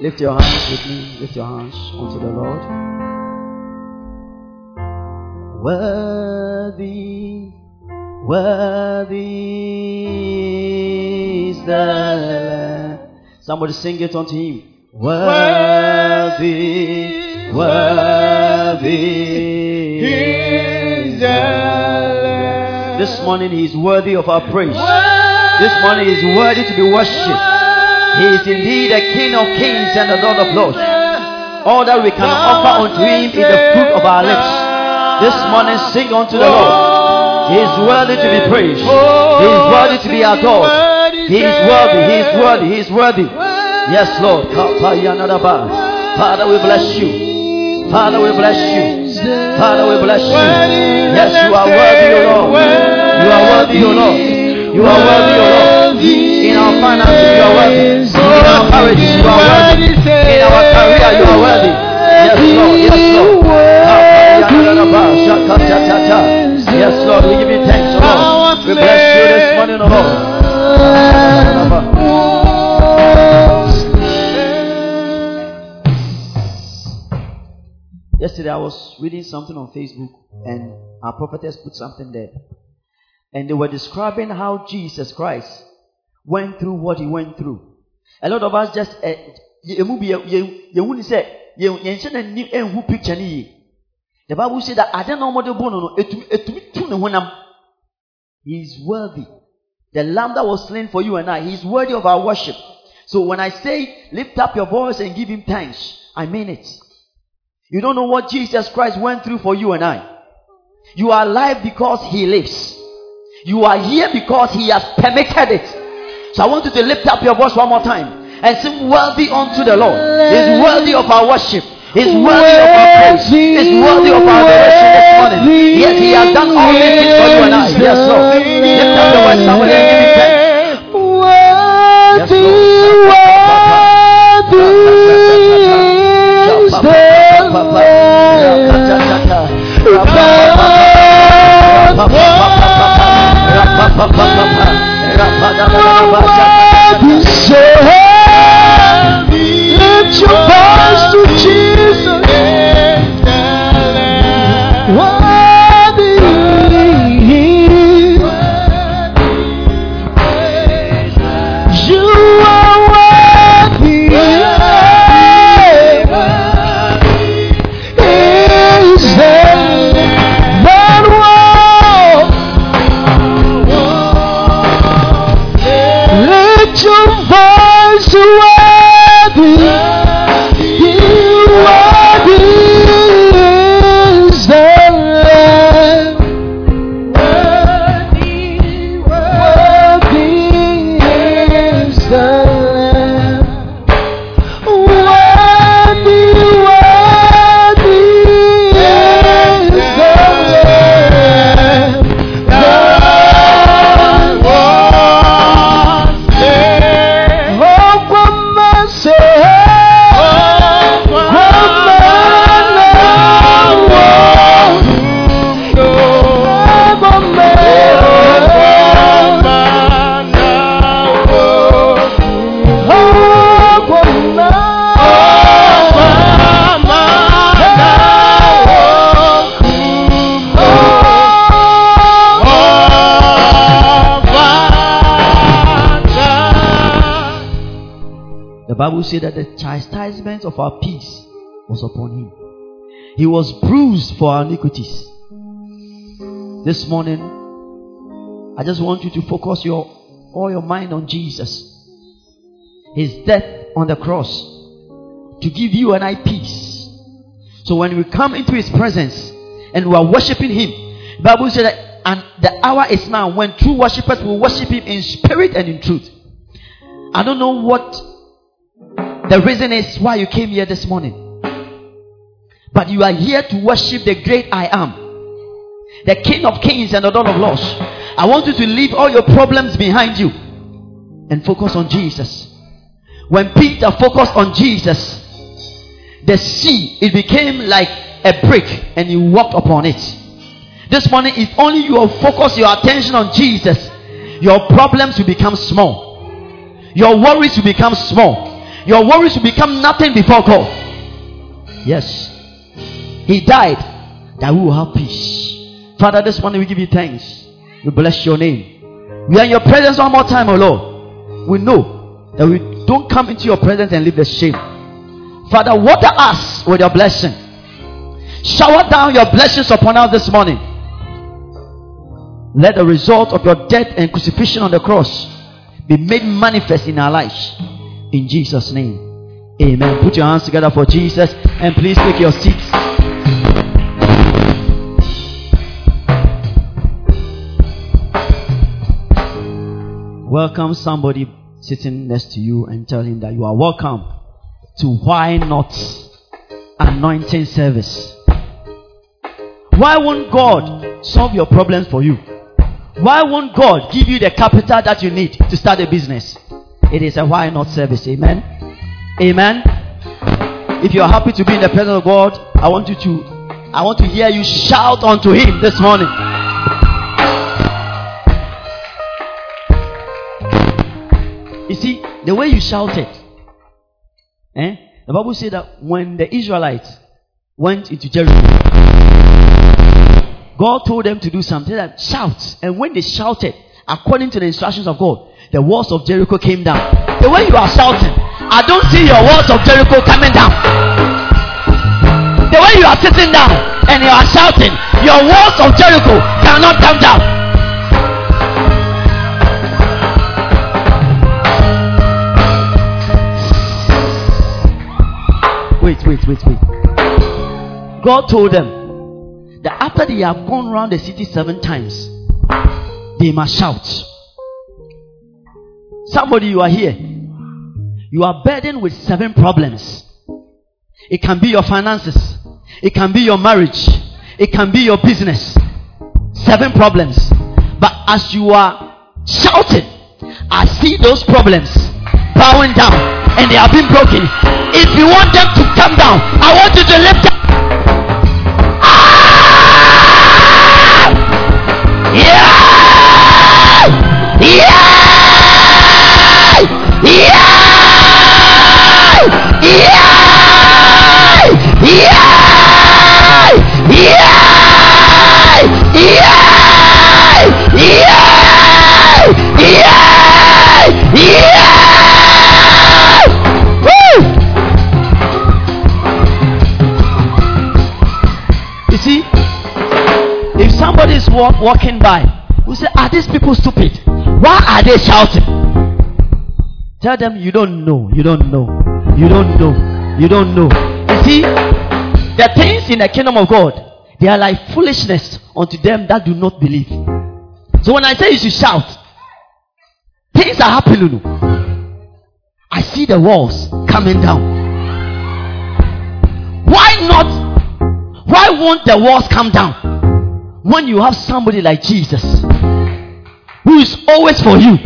Lift your hands with me. Lift your hands unto the Lord. Worthy, worthy is the Lamb. Somebody sing it unto him. Worthy, worthy is the Lamb. This morning he is worthy of our praise. This morning he is worthy to be worshipped. He is indeed a King of kings and the Lord of lords. All that we can offer unto him is the fruit of our lips. This morning sing unto the Lord. He is worthy to be praised. He is worthy to be adored. He is worthy. He is worthy. He is worthy. Yes, Lord. Father, we bless you. Father, we bless you. Father, we bless you. Yes, you are worthy, O Lord. You are worthy, O Lord. You are worthy, O Lord. In our finances, you are worthy. In our marriage, you are worthy. In our career, you are worthy. Yes, Lord. Yes, Lord. Yes, Lord. We give you thanks, Lord. We bless you this morning, Lord. Yesterday I was reading something on Facebook and our prophetess put something there. And they were describing how Jesus Christ went through what he went through. A lot of us just picture. The Bible says that ade na wɔde bɔ no no etumi etumi tu ne. He is worthy. The lamb that was slain for you and I, he is worthy of our worship. So when I say lift up your voice and give him thanks, I mean it. You don't know what Jesus Christ went through for you and I. You are alive because he lives. You are here because he has permitted it. So I want you to lift up your voice one more time and sing worthy unto the Lord. He's worthy of our worship. He's worthy of our praise. He's worthy of our adoration this morning. Yes, He has done all these things for you and I. Yes, Lord. Lift up your voice, somebody, and give me thanks. Yes, Lift oh, that the chastisement of our peace was upon him. He was bruised for our iniquities. This morning, I just want you to focus your all your mind on Jesus. His death on the cross to give you and I peace. So when we come into his presence and we are worshiping him, Bible said that and the hour is now when true worshippers will worship him in spirit and in truth. I don't know what the reason is why you came here this morning. But you are here to worship the great I am, the King of kings and the Lord of lords. I want you to leave all your problems behind you and focus on Jesus. When Peter focused on Jesus, the sea it became like a brick and he walked upon it. This morning, if only you will focus your attention on Jesus, your problems will become small. Your worries will become small. Your worries will become nothing before God. Yes. He died that we will have peace. Father, this morning we give you thanks. We bless your name. We are in your presence one more time, oh Lord. We know that we don't come into your presence and leave the shame. Father, water us with your blessing. Shower down your blessings upon us this morning. Let the result of your death and crucifixion on the cross be made manifest in our lives. In Jesus' name. Amen. Put your hands together for Jesus and please take your seats. Welcome somebody sitting next to you and tell him that you are welcome to Why Not Anointing Service. Why won't God solve your problems for you? Why won't God give you the capital that you need to start a business? It is a why not service. Amen. Amen. If you are happy to be in the presence of God, I want you to I want to hear you shout unto him this morning. You see, the way you shouted, eh? The Bible said that when the Israelites went into Jericho, God told them to do something that shout. And when they shouted, according to the instructions of God, the walls of Jericho came down. The way you are shouting, I don't see your walls of Jericho coming down. The way you are sitting down and you are shouting, your walls of Jericho cannot come down. wait, wait, wait, wait. God told them that after they have gone around the city seven times, they must shout. Somebody, you are here. You are burdened with seven problems. It can be your finances, it can be your marriage, it can be your business. Seven problems. But as you are shouting, I see those problems bowing down and they are being broken. If you want them to come down, I want you to lift up. Yeah! Yeah! Yeah! Yeah! Yeah! Yeah! Woo! You see, if somebody is walk, walking by, we say, Are these people stupid? Why are they shouting? Tell them you don't know, you don't know, you don't know, you don't know. You see, the things in the kingdom of God, they are like foolishness unto them that do not believe. So when I say you should shout, things are happening. I see the walls coming down. Why not? Why won't the walls come down when you have somebody like Jesus who is always for you?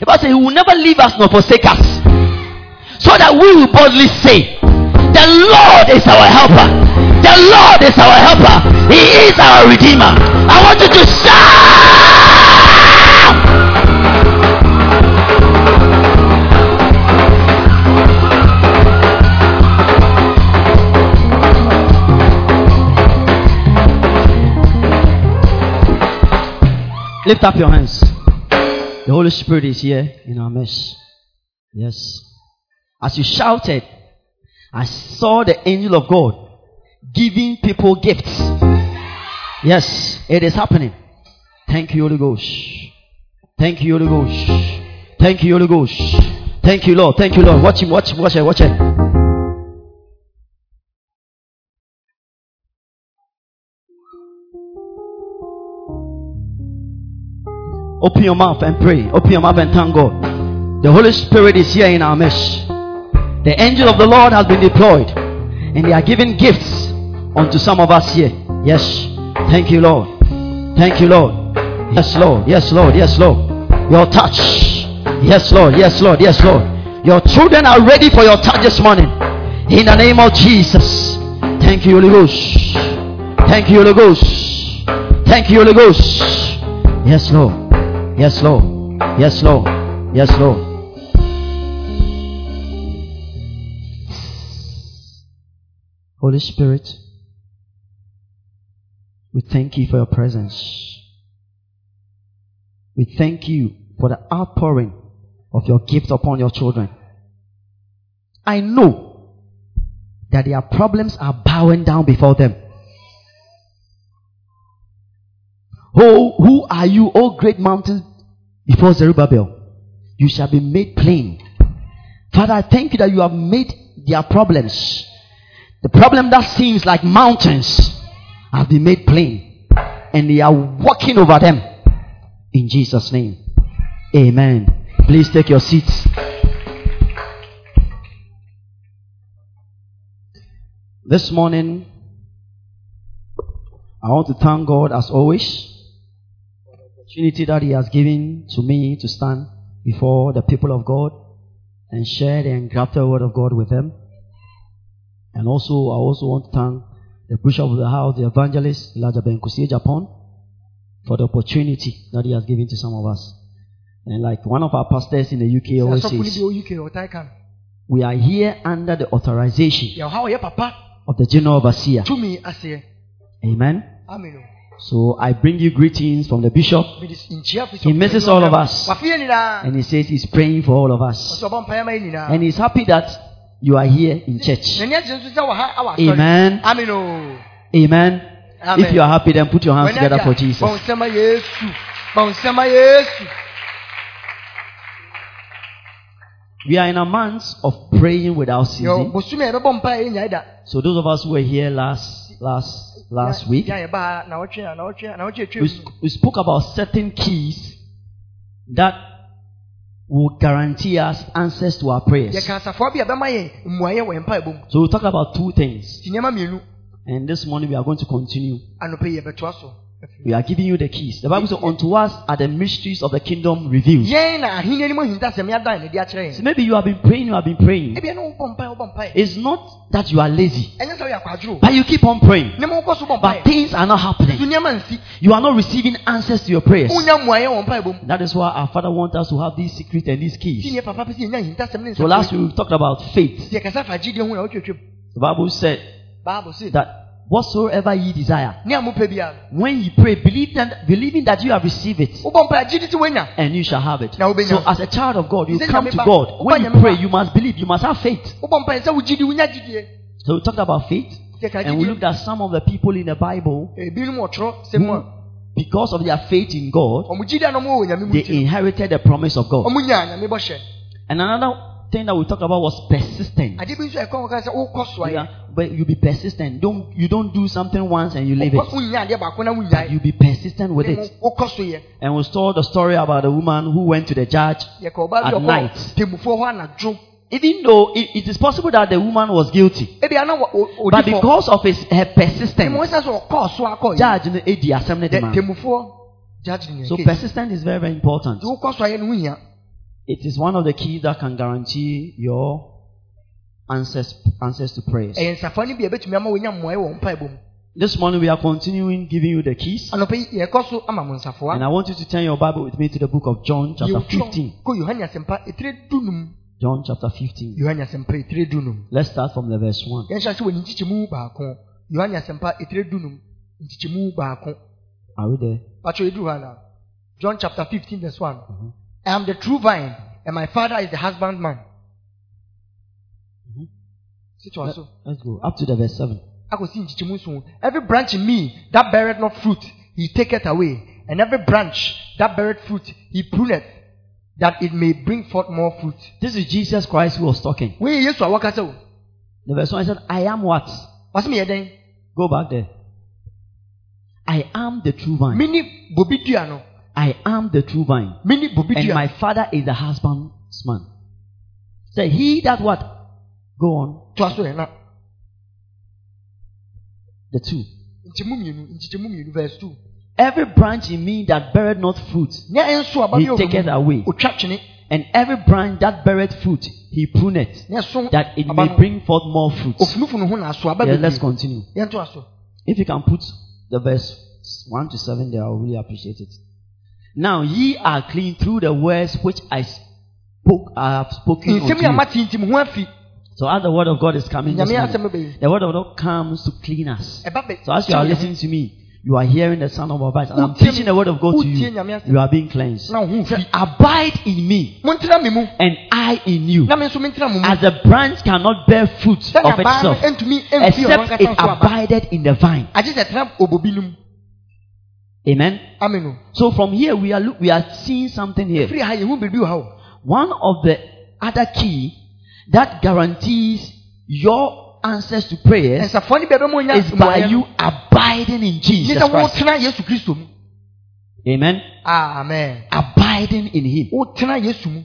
If I say he will never leave us nor forsake us, so that we will boldly say, The Lord is our helper. The Lord is our helper. He is our redeemer. I want you to shout. Lift up your hands. The Holy Spirit is here in our midst. Yes. As you shouted, I saw the angel of God giving people gifts. Yes, it is happening. Thank you, Holy Ghost. Thank you, Holy Ghost. Thank you, Holy Ghost. Thank you, Lord. Thank you, Lord. Watch him, watch him, watch it, watch it. Open your mouth and pray. Open your mouth and thank God. The Holy Spirit is here in our midst. The angel of the Lord has been deployed, and they are giving gifts unto some of us here. Yes. Thank you, Lord. Thank you, Lord. Yes, Lord. Yes, Lord. Yes, Lord. Your touch. Yes, Lord. Yes, Lord. Yes, Lord. Your children are ready for your touch this morning. In the name of Jesus. Thank you, Holy Ghost. Thank you, Holy Ghost. Thank you, Holy Ghost. Yes, Lord. Yes, Lord. Yes, Lord. Yes, Lord. Holy Spirit, we thank you for your presence. We thank you for the outpouring of your gift upon your children. I know that their problems are bowing down before them. Oh, who are you, O great mountain before Zerubbabel? You shall be made plain. Father, I thank you that you have made their problems, the problem that seems like mountains, have been made plain. And they are walking over them. In Jesus' name. Amen. Please take your seats. This morning, I want to thank God as always for the opportunity that He has given to me to stand before the people of God and share the engrafted word of God with them. And also, I also want to thank the bishop of the house, the evangelist, Elijah Ben Kusie Japan, for the opportunity that he has given to some of us. And like one of our pastors in the UK always asɔfo no bi says, wɔ uk ɔtae ka no we are here under the authorization yɛwɔ ha ɔyɛ papa of the general overseer. Amen. amen So I bring you greetings from the bishop, mede nkyia fi He misses all of us. wafe yɛ nyinaa and he says he's praying for all of us. ɔsɛ ɔbɔ mpaeɛ ma yɛ nyinaa And he's happy that you are here in church. n'ani agye nso sɛ wɔ ha awɔ asɔre Amen. amen Amen. If you are happy, then put your hands together for Jesus. bɔ nsɛm a yesu bɔ nsɛm a yesu We are in a month of praying without ceasing. bosom a yɛbɛbɔ mpaeɛ yɛ nyae da So those of us who were here last last last week, we, we spoke about certain keys that will guarantee us answers to our prayers. yɛka asafoa bi a bɛma yɛn mmuayɛ wɔ yɛn mpaebɔ mu So we'll talk about two things. nti nneɛma mmienu And this morning we are going to continue. Anɔpɛ yi yɛbɛtoa so We are giving you the keys. The Bible says, Unto us are the mysteries of the kingdom revealed. yɛn na ahenni anim ahintasɛm yɛadan ne de akyerɛ So maybe you have been praying, you have been praying. ebia ne wobɔ mpaeɛ wobɔ mpaeɛ It's not that you are lazy, ɛnyɛ sɛ woyɛ but you keep on praying. nneɛma wokɔ so bɔ But things are not happening. You are not receiving answers to your prayers. wonya mmuayɛ wɔ mpaebɔ mu That is why our Father wants us to have these secrets and these keys. neɛ papa pɛ sɛ yɛnya ahintasɛm ne So last week we talked about faith. nti yɛkasa fa gyidie ho na wotwatwam The Bible said that whatsoever ye desire, ne a mopɛ biara when you pray, believe that, believing that you have received it, wobɔ mpaeɛ gyidi sɛ woanya and you shall have it. So as a child of God, you come to God. When you pray, you must believe, you must have faith. wobɔ mpaeɛ sɛ wo gyidi wonya gyidie So we talked about faith, and we looked at some of the people in the Bible eh, sɛm who, because of their faith in God, ɔmo gyidi a na ɔmo wɔ nyame mu they inherited the promise of God. no, ɔmo nya nyame bɔhyɛ And another thing that we talked about was persistent. ade bi nso a ɛkɔ kɔka sɛ wokɔ so ayɛ Yeah, but you be persistent. Don't you don't do something once and you leave it. wonya adeɛ baako na But you be persistent with it. yɛ And we saw the story about the woman who went to the judge. yɛka ɔbaa bi At night. temufoɔ hɔ anadwo Even though it, it is possible that the woman was guilty, but because of his her persistence, sɛ sɛ ɔkɔɔ so judge no edi asɛm no de Dɛ- ma. temufoɔ judge So persistence is very very important. It is one of the keys that can guarantee your answers answers to prayers. Eh, ɛyɛ nsafoa no bi a ɛbɛtumi ama wonya mmoaeɛ wɔ mpaebɔ mu This morning we are continuing giving you the keys, anɔpɛ yi yɛkɔ so ama mo nsafoa. And I want you to turn your Bible with me to the book of John, chapter 15. kɔ yohane asɛmpa ɛtire dunum John chapter 15. yohane asɛmpa ɛtire dunum Let's start from the verse 1. yɛnhyɛ sɛ wɔ ne nkyikyɛmu baako. Yohane asɛmpa ɛtire dunum nkyikyɛmu baako. Are we there? patro ɛduru hɔ ana john chapter 15 verse 1 uh-huh. I am the true vine and my father is the husbandman Mhm. sitwa Let, so let's go up to the verse 7. akɔsi nkyikyɛmu so every branch in me that beareth not fruit he taketh away and every branch that beareth fruit he pruneth that it may bring forth more fruit This is Jesus Christ who was talking. wei yesu a wɔkasa o The verse 1 said, I am what? wɔsɛ meyɛ dɛn Go back there. I am the true vine. Mene bobi dua no I am the true vine. And my father is the husbandman. Say, he that what? Go on. so The two. nkyɛmu mmienu nkyikyɛmu mmienu verse two Every branch in me that beareth not fruit, nea ɛnso aba he taketh away. And every branch that beareth fruit, he pruneth, that it may bring forth more fruit. ofunufunu ho na aso aba Yeah, let's continue. If you can put the verse 1 to 7 there, I will really appreciate it. Now ye are clean through the words which I spoke, I have spoken unto nsɛm yi a you. mate nti mo ho afi So as the word of God is coming, morning, the word of God comes to clean us. So as you are listening to me, you are hearing the sound of our voice, and I'm teaching the word of God to you. You are being cleansed. na wo ho abide in me, montena me mu and I in you. na me nso mentena mo mu As a branch cannot bear fruit of itself, ntumi mfi ɔno except it abided in the vine. agye sɛ tena obobi no mu Amen. amen So from here we are we are seeing something here. firi ha yɛhu biribi wɔ ha o One of the other key that guarantees your answers to prayers nsafoɔ no bɛbɛ mu nya is by you abiding in Jesus Christ. wotena yesu kristo mu Amen. amen Abiding in Him. wotena yesu mu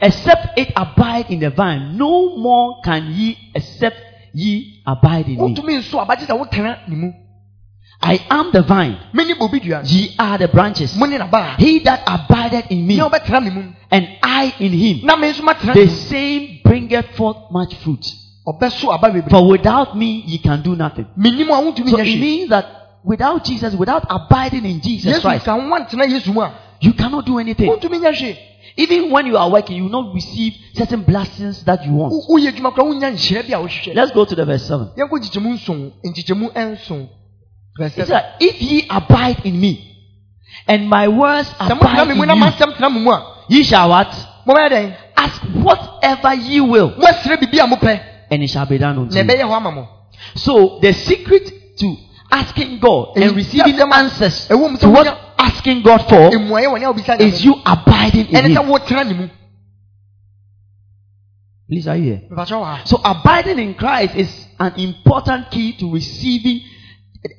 Except it abide in the vine, no more can ye except ye abide in me. I am the vine, ye are the branches. He that abideth in me, ne wobɛtena me mu and I in him, na me nso matena the same bringeth forth much fruit. For without me ye can do nothing. So it means that without Jesus, without abiding in Jesus Christ, ka woantena yesu mu a you cannot do anything. wontumi nya hwee Even when you are working, you will not receive certain blessings that you want. Wo- woyɛ adwuma koraa wonya nhyerɛ bi a wohwehwɛ Let's go to the verse 7. Verse It seven. said, If ye abide in me, and my words abide in you, masɛm tena mo mu a ye shall what? Ask whatever ye will, moasrɛ biribi a mopɛ and it shall be done unto you. ɛbɛyɛ hɔ ama mo So the secret to asking God and receiving answers to what asking God for mmuayɛ wɔ ne a wobisa is you abiding in Him. wotena ne mu Please, are you here? mepakyɛ wɔ ha So abiding in Christ is an important key to receiving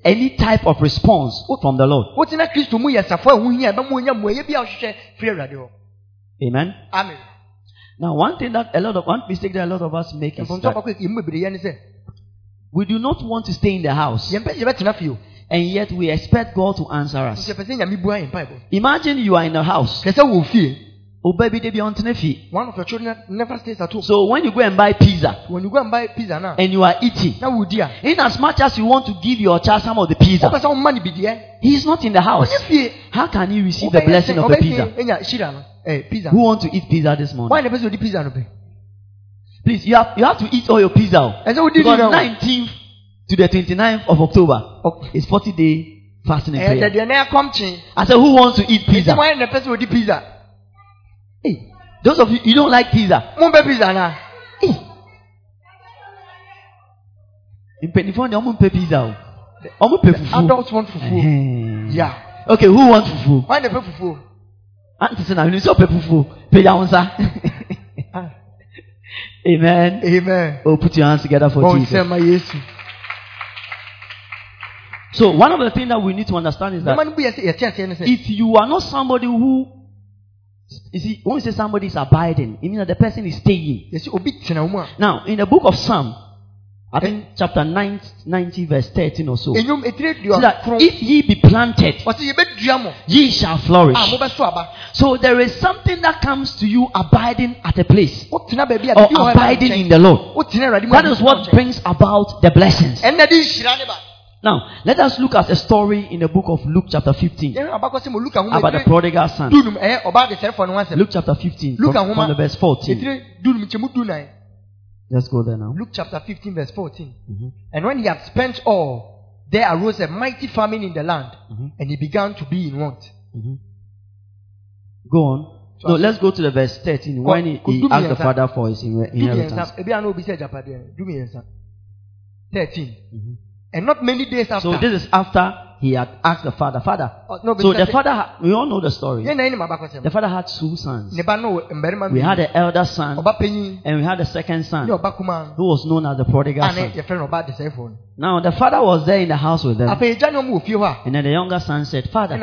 any type of response from the Lord. wotena kristo mu yɛ safoa a ɛho hia ɛbɛma onya mmuayɛ bi a wohwehwɛ firi awurade hɔ Amen. amen Now, one thing that a lot of one mistake that a lot of us make is that baako yɛmu bebree yɛ ne sɛ we do not want to stay in the house, yɛmpɛ sɛ yɛbɛtena fie o and yet we expect God to answer us. yɛpɛ sɛ nyame bua yɛ mpaebɔ Imagine you are in a house. Hwɛ sɛ wɔ fie baby, they on fee. one of your children never stays at home So when you go and buy pizza when you go and buy pizza now and you are eating, na wodi a in as much as you want to give your child some of the pizza, sɛ woma no bideɛ he is not in the house. fie How can he receive the blessing of the pizza? sɛ ɛnya hyira no eh, pizza Who want to eat pizza this morning? why na sɛ ɔdi pizza no Please, you have you have to eat all your pizza. oh. ɛsɛ wodi Because di no 19th to the 29th of October is 40 day fasting and ɛyɛ prayer. dadeɛ na ɛkɔm kye I said, who wants to eat pizza? why na sɛ ɔdi pizza Hey, those of you you don't like pizza. mompɛ pizza na Hey. Mpanyinfoɔ deɛ ɔmo mpɛ pizza o. Pɛ fufu. adults want Ɛhɛn. yeah Okay, who wants fufu? why ɛpɛ fufuo Auntie sɛ na sɛ ɔpɛ fufu. Wo nsa. Ah, Amen. amen Oh, put your hands together for bɔn Jesus. nsɛm So one of the things that we need to understand is that nneɛma no bu yɛ sɛ yɛte aseɛ ne sɛ if you are not somebody who you see when we say somebody is abiding it means that the person is staying. Yɛsɛ obi tena wo mu a now in the book of psalm i think chapter 9, 90 verse 13 or so. Etire says that if ye be planted ɔsɛ yɛbɛdua mo. ye shall flourish. A mobɛso aba. So there is something that comes to you abiding at a place. Or biribi wɔ hɔ a abiding in the lord. Nkyɛn. wotena awurade mu that is what brings about the blessings now, let us look at a story in the book of Luke chapter 15 about the prodigal son. Luke chapter 15 from, from the verse 14. Let's go there now. Luke chapter 15 verse 14. Mm-hmm. And when he had spent all, there arose a mighty famine in the land mm-hmm. and he began to be in want. Mm-hmm. Go on. So no, let's go to the verse 13 when he, he asked the father for his inheritance. 13. Mm-hmm and not many days after So this is after he had asked the father. Father. Oh, no, So the father, ha- we all know the story. yɛn na ɛnim abakɔsɛm The father had two sons. ne ba no wɔ mbarima We had the elder son and we had the second son who was known as the prodigal ah, son. yɛfrɛ no ɔba adesɛefoɔ no Now the father was there in the house with them. afei egya ne ɔmo wɔ fie hɔ And then the younger son said, Father,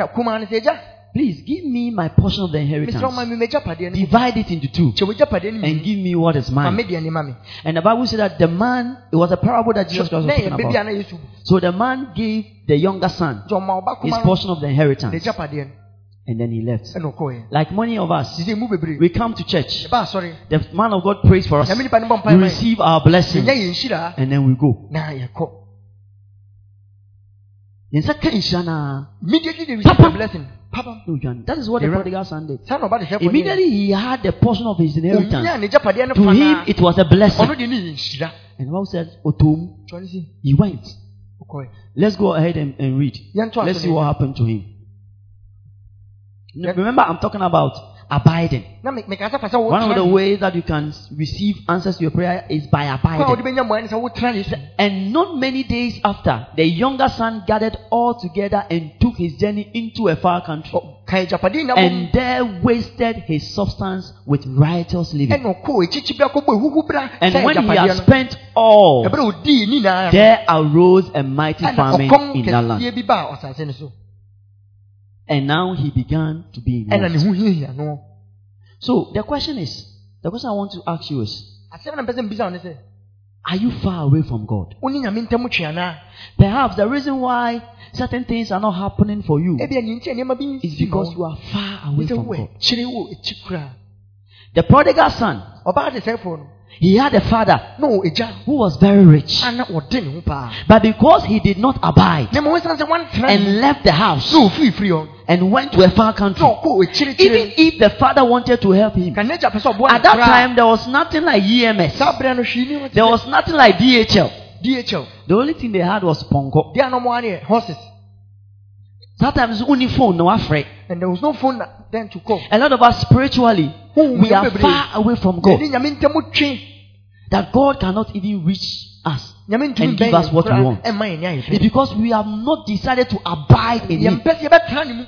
ɛna kumaa no sɛ egya please give me my portion of the inheritance. mi m'agyapadeɛ no mu. Divide it into two kyɛ w'agyapadeɛ no and give me what is mine. me deɛ ne ma me And the Bible said that the man, it was a parable that Jesus Christ was talking about. So the man gave the younger son nti ɔma ɔba his portion of the inheritance and then he left. Like many of us, sisi mu bebree we come to church. The man of God prays for us. We mpae ma yɛ receive our blessing yɛnya yɛn nhyira and then we go. na yɛkɔ Yɛn nsa ka nhyira naa. immediately they receive the blessing John. That is what the prodigal son did. saa na ɔba de sɛ Immediately he had the portion of his inheritance. ne gyapadeɛ no To him, it was a blessing. ɔno de ne yɛ nhyira And the Bible said, Otom, kyerɛ ne sɛ he went. Let's go ahead and, and read. Let's see what happened to him. Remember, I'm talking about abiding. na me- mekasa fa sɛ One of the ways that you can receive answers to your prayer is by kwan a wode abiding. bɛnya mmoa ne sɛ wotena ne sɛ And not many days after, the younger son gathered all together and took his journey into a far country. ka agyapadeɛ nya bom And there wasted his substance with riotous living. ɛna ɔkɔɔ akyikyi bi akɔbɔ ehuhu bra And when he had spent all, ɛberɛ a odii ne nyinaa no there arose a mighty famine in that land. kɛseɛ bi baa ɔsase no so And now he began to be in ɛna ne want. ho hiahia no So the question is, the question I want to ask you is, asɛm na mpɛ sɛ mbisa wo ne sɛ are you far away from God? wo ne nyame ntam twe anaa Perhaps the reason why certain things are not happening for you ebia ne nkyɛ nneɛma bi is because you are far away from God. The prodigal son, ɔbaa de sɛfoɔ he had a father ɔ agya who was very rich. a na ɔde ne ho paa But because he did not abide na ma wɔsiane sɛ woantena ne mu and left the house na ɔfirifiri hɔ and went to a far country, na ɔkɔɔ akyirikyiri even if the father wanted to help him, ka n'agya pɛ sɛ ɔboa at that time there was nothing like EMS, saa berɛ no hwee ni hɔ te there was nothing like DHL. DHL The only thing they had was ponko. deɛ a no more horses. Sometimes only phone no afraid. and there was no phone then to call. A lot of us spiritually, we are far away from God. yɛne nyame ntam twe That God cannot even reach us. And give us what we want. ɛmma yɛn ne ayɛ It's because we have not decided to abide in Him. yɛmpɛ sɛ yɛbɛtena ne mu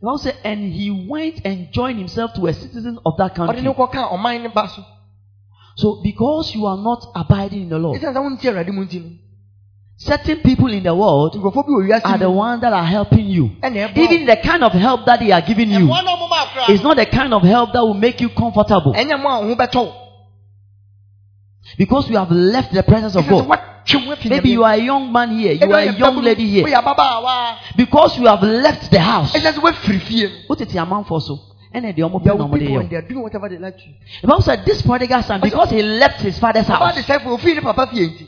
The Bible and he went and joined himself to a citizen of that country. ne kɔka ɔman ne ba so So, because you are not abiding in the Lord, certain people in the world nkurɔfoɔ bi wɔ wiase are the ones that are helping you. Even the kind of help that they are giving you ɛboa na ɔmoma akora is not the kind of help that will make you comfortable. ɛnyɛ mo a wo ho bɛtɔ wo Because we have left the presence of God. woatwe ho afi Maybe you are a young man here, you are a young lady here. Because you have left the house. ɛsiane sɛ woafiri fie no What is your man for so? And then the omo There will omo be de people and they are doing whatever they like to. The Bible said this prodigal son, because he left his father's house, sɛ fo ofii ne papa fie nti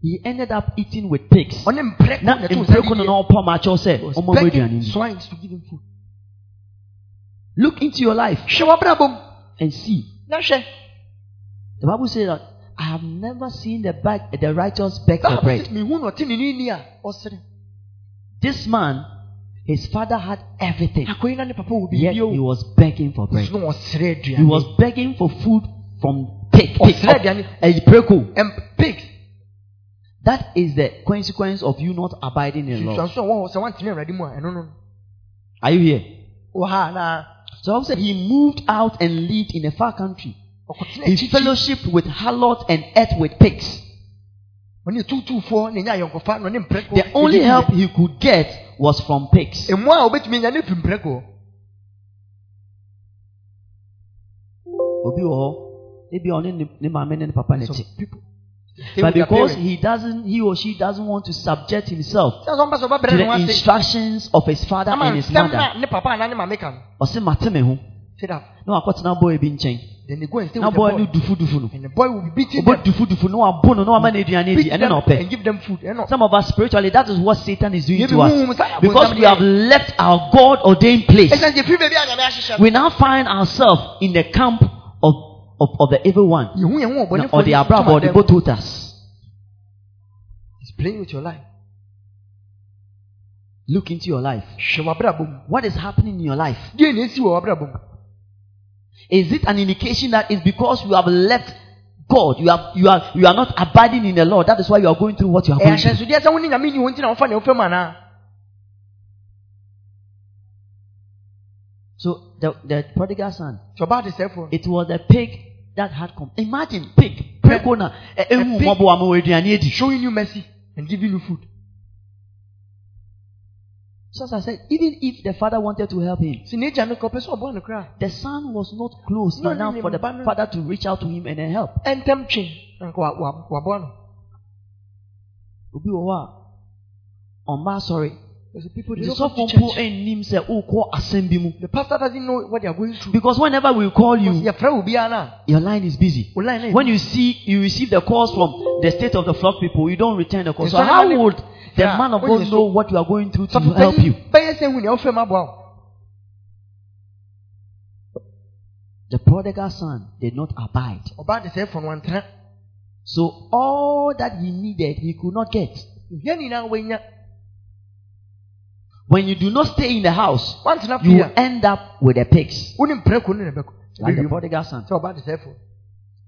he ended up eating with pigs. Na na ɛto nsa mpreko no na ɔpɔ ma kyɛw sɛ He was ɔmo ɔmo aduane begging ni. to give him food. Look into your life hwɛ w'abrabɔ mu and see. na hwɛ The Bible says that I have never seen the beg, the righteous beg for bread. sɛ mehu na ɔte ne nini a ɔsere This man, his father had everything, akɔyi na ne papa wɔ yet he was begging for bread. ɔsere He was begging for food from pig. pig ɔsere eh, aduane a preko. and pigs That is the consequence of you not abiding in the Lord. tuntun so wɔn sɛ wɔntene awurade mu a ɛno Are you here? wɔ ha na So I said he moved out and lived in a far country. He fellowshiped with harlots and ate with pigs. ɔne tutufoɔ na nya ayɔnkofa na ɔne mprɛko The only help he could get was from pigs. some people But because he doesn't, he or she doesn't want to subject himself sɛ sɛ ɔmpɛ sɛ to ɔbɛbrɛ ne ho the instructions of his father and his mother, na ne papa anaa ne maame ka no ɔsi mate me ho. Na wakɔtena boy bi nkyɛn then they go and stay na boy no dufu dufu no. And the boy will be beating ɔbɔ them. dufu dufu no wabo no na wama no aduane adi ɛne na ɔpɛ and give them food eh, some of us spiritually that is what satan is doing to us. because we have left our god ordained place. Ɛsiane sɛ efiri baabi a nyame ahyehyɛ we now find ourselves in the camp of of, of the evil one. No yehu yɛn ho Na ɔbɔnefoɔ ɔde abrabɔ ɔde botoot us. Is playing with your life. Look into your life. What is happening in your life? Deɛ na esi wɔ w'abrabɔ mu is it an indication that it's because you have left god? You have you are you are not abiding in the lord. That is why you are going through what you are going through. Eh, Ahyɛnsodeɛ sɛ wo ne nyame ni wo nti na wofa ne wofa mu anaa so the the prodigal son. Sɛ ɔbaa de It was the pig that had come. Imagine pig. Na eh, ehu pig- mmɔbɔ ama wɔ aduane adi. showing you mercy and giving you food So as I said, even if the father wanted to help him, si n'agya no kɔ pɛ sɛ ɔboa no koraa the son was not close No, enough no, for the no, father to reach out to him and then help. Obi wɔ hɔ a ɔmma asɔre. There's people they Nti don't come to mpo church. nnim sɛ wokɔ asɛm bi mu. The pastor doesn't know what they are going through. Because whenever we call you, yɛfrɛ wo biara no your line is busy. line When you see you receive the calls from the state of the flock people, you don't return the call. So how would the man of God know what you are going through to help you? bɛyɛ sɛ hu nea ɔfɛ mu aboa wo. The prodigal son did not abide. ɔbaa de sɛ ɛfɔ no So all that he needed, he could not get. Ohia nyinaa wanya When you do not stay in the house, you will end up with the pigs, wonim prɛko no na ɛbɛkɔ like the prodigal son. sɛ ɔbaa de sɛ ɛfɔ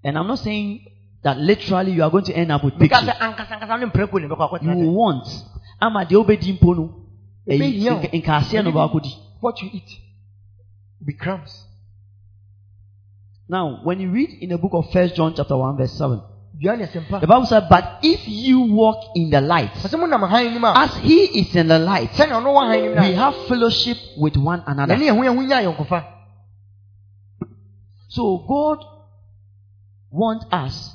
And I'm not saying that literally you are going to end up with pigs. meka sɛ ankasa ankasa ne prɛko na ɛbɛkɔ You will want. Ama deɛ wobɛdi mpo no. ɛyi, Ɛbɛhia wo. nka- nkaeɛseɛ no baako what you eat be crumbs Now, when you read in the book of First John chapter 1 verse 7, dua ne ɛsɛmpa the Bible said, But if you walk in the light, sɛ mo nam hann nim a as he is in the light, sɛnea ɔno wɔ hann nim we have fellowship with one another. yɛne yɛho yɛho nya ayɔnkofa So God wants us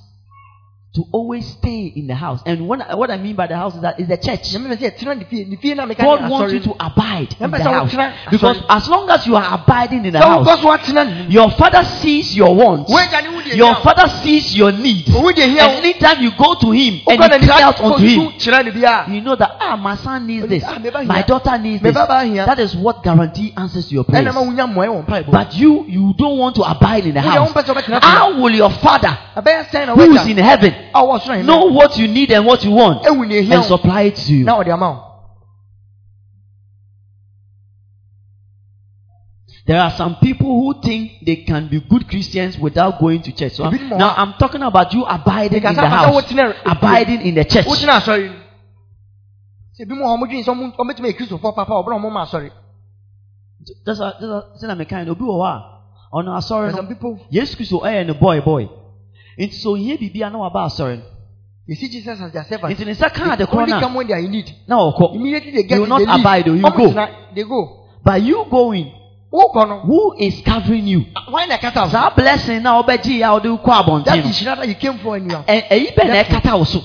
to always stay in the house. And what, what I mean by the house is that is the church. nyame pɛ sɛ yɛtena ne fie ne fie na meka God wants you to abide in the house. Because as long as you are abiding in the house, wokɔ so atena ne nim your father sees your wants. woagya ne wo deɛ Your father sees your needs. And anytime you go to him and you cry out unto him, kɔsu kyerɛ ne bi a you know that ah my son needs this, Ah, my daughter needs this. ba ba hia. That is what guarantee answers to your prayers. ɛna ma wonya mmoɛ wɔ mpaebɔ But you you don't want to abide in the house. wompɛ sɛ wobɛtena How will your father who is in heaven a wɔwɔ soro ahemman know what you need and what you want ɛhu ne ɛhia and supply it to you? ɔde ama wo There are some people who think they can be good Christians without going to church. So I'm- Ebi ni mo now. I'm talking about you abiding in the house, abiding in the church. wogyina asɔre no sɛ bi mu a ɔmodwene sɛ ɔmo- ɔmɛtumi yɛ kristofoɔ papa a ɔbrɛ ɔmo ma asɔre That's a, that's a, that's a mechanic. Obi wɔ hɔ a ɔno asɔre some people Yesu Kristo ɛyɛ ne boy boy. Nti so ohia biribi a na waba asɔre no. you see jesus as their servant Nti ne nsa kaa de They only korɔ come when they are in need na ɔkɔ. immediately they get You will not abide, you go. they go But you going, no who is covering you? Uh, why na ɛkata wo so Saa blessing na ɔbɛgye ya ɔde kɔ abɔnten that no. nhyira that you came for and you are ɛyi bɛ na ɛkata wo so.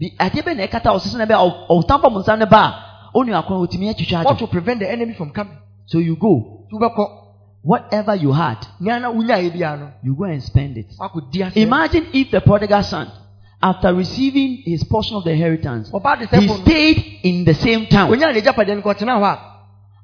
Adeɛ bɛ na ɛkata wo so sɛ na bɛ ɔtampa mu nsa ne ba a otumi atwitwa what to prevent the enemy from coming So you go. wobɛkɔ Whatever you had, nea na wonyaeɛ you go and spend it. Imagine if the prodigal son, after receiving his portion of the inheritance, ɔbaa de sɛ he stayed in the same town. onyaa ne agyapadeɛ no kɔtena hɔ a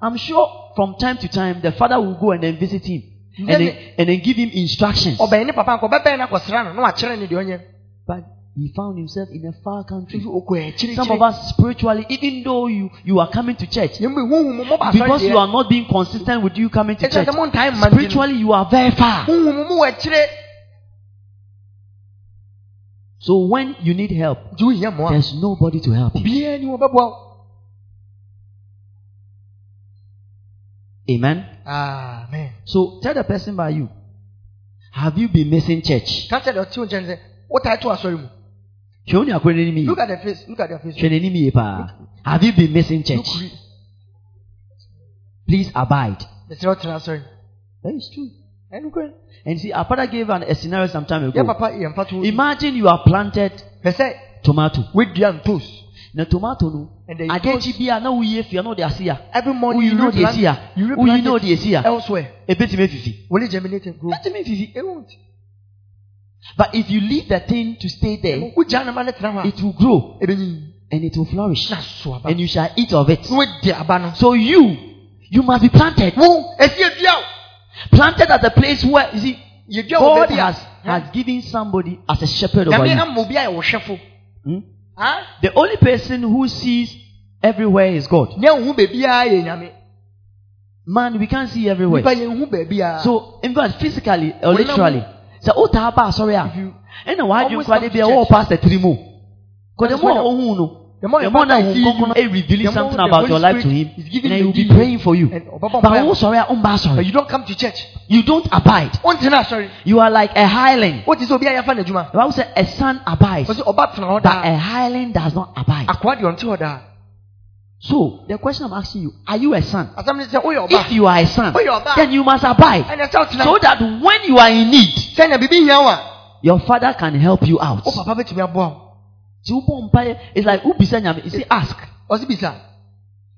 I'm sure from time to time the father will go and then visit him and Then- and then give him instructions. ɔbɛn ne papa nkɔ ɔbɛbɛn no akɔsra no na wakyerɛ ne deɛ ɔnyɛ But he found himself in a far country. akyirikyiri Some of us spiritually, even though you, you are coming to church, yɛn mu huhu mu mɔba asɔre because you are not being consistent with you coming to church, sɛ mo ntae mma nti no spiritually you are very far. huhu mu mu wɔ akyire So when you need help, nti wohia mmoa there's nobody to help you. Amen. amen So tell the person by you, have you been missing church? Look at the face look at their face Hwɛ n'anim yie paa. Have you been missing church? Please abide. bɛsrɛ wotena asɔre That is true. And see, our father gave an, a scenario some time ago. papa Imagine you have planted tomato. woadua ntos Na tomato no, And the adeɛ toast- kyi bi a na woyie fia na ɔde ase a. every morning Woyi you na ɔde esi a. you Woyi na ɔde esi a. elsewhere Ebetumi efifi. will it germinate and grow Ebetumi efifi. it won't But if you leave the thing to stay there, it will grow and it will flourish. And you shall eat of it. So you, you must be planted. Planted at the place where, you see, God has, has given somebody as a shepherd over you. Hmm? The only person who sees everywhere is God. Man, we can't see everywhere. So, in fact, physically or literally, so ota ba sorry If ah. you- Ena wa adwin always kwa come de bia church. wo pastor three mo. Because the That is more when- ohun no, the more the more that he kokono revealing something about your life to him, is and giving you he will be praying for you. But who sorry ah umba sorry. you don't come to church You don't abide. asɔre You are like a hireling. wote sɛ obi a yɛfa n'adwuma The Bible says a son abides, ɔsɛ ɔba tena hɔ but a highland does not abide. akoa deɛ ɔnte So the question I'm asking you: Are you a son? sɛ woyɛ If you are a son, then you must abide, sɛ so that when you are in need, sɛnea biribi hia wo a your father can help you out. wo papa bɛtumi aboa wo Ti wobɔ mpaeɛ, It's like wobisa nyame. You say, ask. ɔse bisa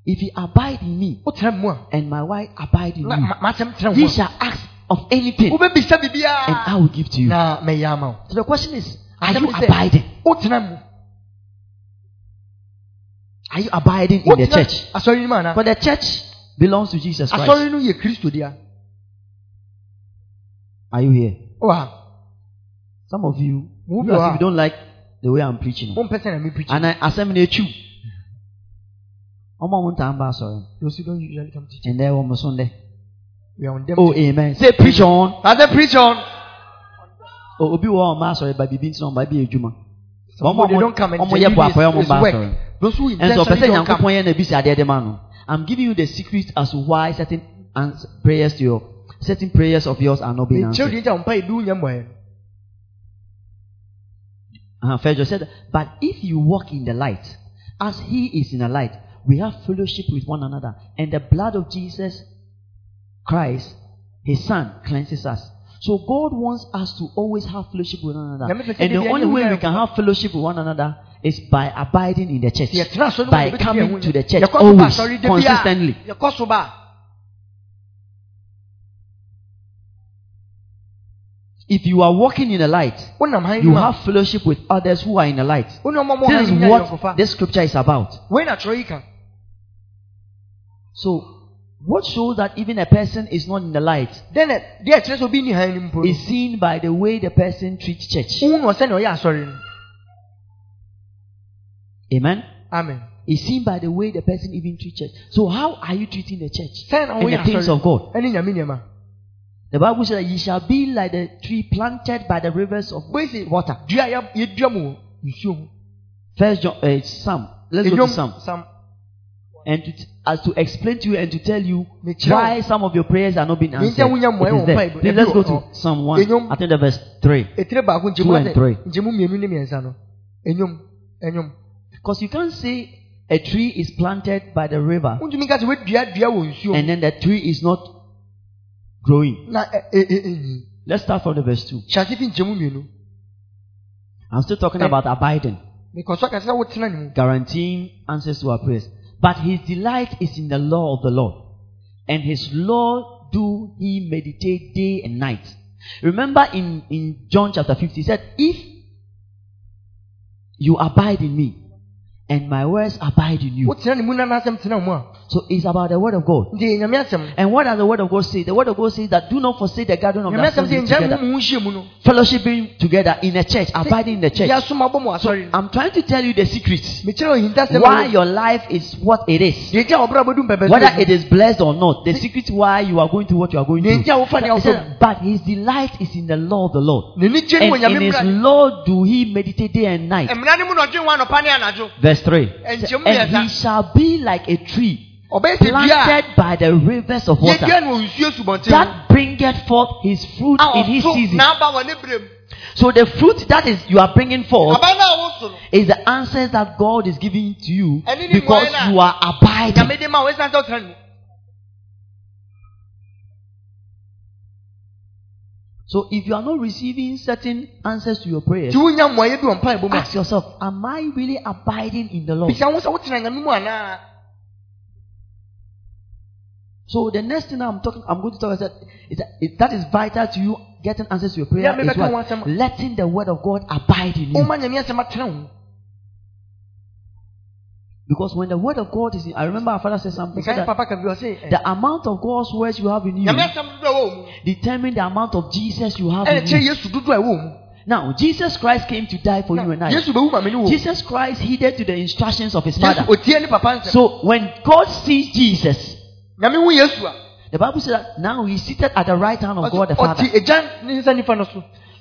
If you abide in me wotena mu a and my wife abide in na you, ma- m'asɛm tena ye shall ask of anything wobɛbisa and I will give to you. na mɛyɛ ama wo So the question is, are you abiding? wotena mu Are you abiding in the church? asɔre mu ana For the church belongs to Jesus Christ. asɔre no yɛ kristo dea Are you here? Ha Some of you, you, as if you don't like the way I'm preaching. wompɛ sɛ na me preach And I na etu. Ọmọ ọmọ nta mba asọrọ. those who don't usually come to church Ẹnẹ ọmọ so ndẹ. we are on them Oh amen. Say preach on. I say preach on Oh, obi wọ ọmọ asọrọ ba bibi ntị ọmọ ebi edwuma. Some people, they don't come and ọmọ yẹ bu afọ ọmọ it's asọrọ. those who And so person don't come nyankopɔn yɛ na ebi si adeɛ de ma no. I'm giving you the secret as to why certain prayers to your certain prayers of yours are not being answered. deɛ nti a mpa ebi nyɛ mmɔɛ Uh, John said, but if you walk in the light, as he is in the light, we have fellowship with one another, and the blood of Jesus Christ, his son, cleanses us. So God wants us to always have fellowship with one another. Nyame pɛ sɛ And the only way we can have fellowship with one another is by abiding in the church. sɛ yɛtena asɔre By coming to the church Yɛkɔ so ba always, asɔre da bi a, consistently. yɛkɔ so ba If you are walking in the light, a wonam han you have fellowship with others who are in the light. wone ɔma mɔ This is what this scripture is about. wei na twerɛ So, what shows that even a person is not in the light dɛn na deɛ ɛkyerɛ sɛ obi nni han no is seen by the way the person treats church. wohu no sɛnea ɔyɛ asɔre no Amen. amen Is seen by the way the person even treats church. So, how are you treating the church and the things of God? Ɛne nyame nneɛma The Bible says that ye shall be like the tree planted by the rivers of water. dua a yɛ- yɛdua mu wɔ nsuo ho First John, uh, Psalm. Let's go to Psalm. Psalm And to, as to explain to you and to tell you why some of your prayers are not being answered. wonya mmoa It is wɔ there. mpaebɔ. Please, let's go to. Psalm 1. I think the verse 3. Two and three. nkyɛmu mmienu ne mmiɛnsa no enyom enyom Because you can't say a tree is planted by the river wontumi nka sɛ woadua dua wɔ nsuo and then the tree is not growing. ɛ- ɛ- ɛnyi Let's start from the verse 2. hyɛ ase fi nkyɛmu mmienu I'm still talking Eh. about abiding, mekɔ so aka sɛ wotena ne mu guaranteeing answers to our prayers. But his delight is in the law of the Lord, and his law do he meditate day and night. Remember in, in John chapter 50, he said, If you abide in me, and my words abide in you. Wotena ne mu na n'asɛm tena wo mu a So it's about the word of God. nti nyame asɛm And what does the word of God say? The word of God says that do not forsake the gathering of the nyame asɛm sɛ assembly ngya together. mu mu hyia mu no fellowshipping together in a church, abiding in the church. yɛasom abɔ mu asɔre no I'm trying to tell you the secret. mekyerɛ ohinta sɛm Why your life is what it is. deɛ nti a wɔbrɛ bɛdu mpɛpɛ so Whether it is blessed or not. The secret why you are going through what you are going deɛ through. nti a wofa nea He wofam said, but his delight is in the law of the Lord. n'ani gye no wɔ And in his law do he meditate day and night. mmara no mu na ɔdwe ho anɔpa ne anadwo Verse 3. And he shall be like a tree ɔbɛyɛ sɛ dua a planted by the rivers of water. Yɛdua no wɔ nsuo subɔnten mu that bringeth forth his fruit in his season. n'aba wɔ ne berɛ mu So the fruit that is you are bringing forth aba no a woso no is the answers that God is giving to you because mmuaeɛ no a you are abiding. nyame de ma wo ɛsiane sɛ wotena ne mu So if you are not receiving certain answers to your prayers, nti wonya mmoayɛ bi wɔ mpaebɔ mu a ask yourself, am I really abiding in the Lord? So the next thing I'm talking, I'm going to talk about is that, is that is vital to you getting answers to your prayer Yeah, is what? letting the word of God abide in you. woma nyame asɛm atena wo mu Because when the word of God is in, I remember our father said something. said that papa ka bi ɔse the amount of God's words you have in you nyame asɛm dodo a ɛwɔ wo mu determine the amount of Jesus you have eh, in you. yesu dodo a ɛwɔ wo mu Now, Jesus Christ came to die for you and I. yesu bɛwu ma me ne wo Jesus Christ heeded to the instructions of his father. otie ne papa nsɛm So when God sees Jesus, the Bible says that now he's seated at the right hand of God the Father. ɔte agya ne nsa nifa no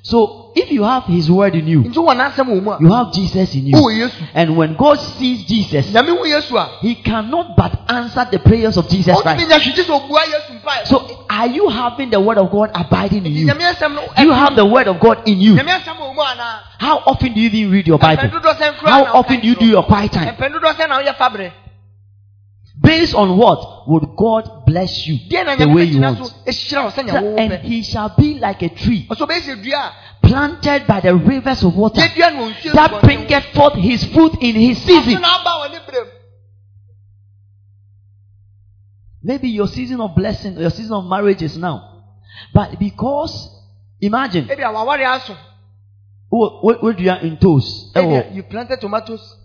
so if you have his word in you, nti wɔ n'asɛm wɔ mu a you have Jesus in you. And when God sees Jesus, nyame wu yesu a he cannot but answer the prayers of Jesus Christ. nya hwegye sɛ ɔbua yesu mpae So are you having the word of God abiding in you? nyame asɛm no Do you have the word of God in you? nyame asɛm wɔ mu anaa How often do you even read your Bible? dodoɔ sɛ nkora How often do you do your quiet time? Based on what would God bless you the way you want? so ahyira wo sɛnea wowɔ And he shall be like a tree ɔsɛ ɔbɛyɛ sɛ dua planted by the rivers of water yɛdua no wɔ nsuo that bringeth forth his fruit in his season. Ase na aba wɔ ne berɛ mu. Maybe your season of blessing, your season of marriage is now. But because, imagine, you planted tomatoes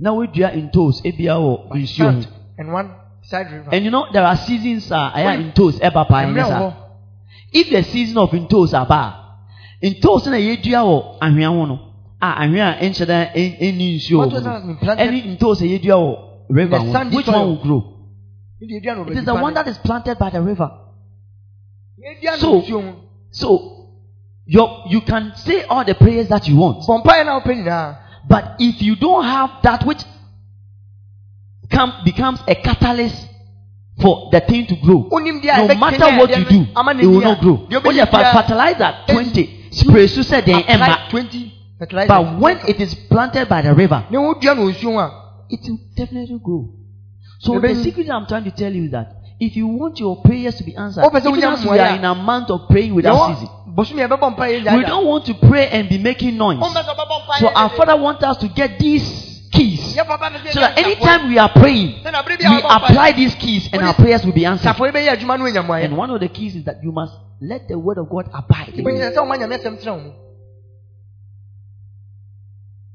na wodua ntos ebia wɔ nsuo ho and one side river. and you know there are seasons a ɛyɛ ntos ɛba paa ɛnyɛ saa if the season of ntos aba ntos na yɛdua wɔ ahwea ho no. A ahwea a ɛnhyɛ dɛ ɛ- ɛnni nsuo wɔ Tomatoes mu has no. been planted. ɛne ntos a yɛdua wɔ river ho which one will grow? Ndị edua na it is the one that is planted by the river. So- so your you can say all the prayers that you want Bɔ mpaeɛ na wopɛ nyinaa. But if you don't have that which come, becomes a catalyst for the thing to grow, no matter what you do, it will not grow. deɛ When wobɛyɛ you biara, fertilizer 20, spray said then emma. 20. But when it is planted by the river, ne wodua na nsuo ho a it will definitely grow. So the secret I'm trying to tell you is that if you want your prayers to be answered, Wopɛ even as we are in a month of praying without ceasing, bosomi a yɛbɛbɔ mpaeɛ we don't want to pray and be making noise. Wompɛ sɛ wobɛbɔ mpaeɛ So our. Father wants us to get these keys Yɛ papa bɛ sɛ so that anytime we are praying, Sɛ na bere bi we a wɔbɔ mpaeɛ, apply these keys and our prayers will be answered. safo yi bɛyɛ adwuma no anya. And one of the keys is that you must let the word of God abide in you. Wobɛnyɛ sɛ woma nyame asɛm tena wo mu.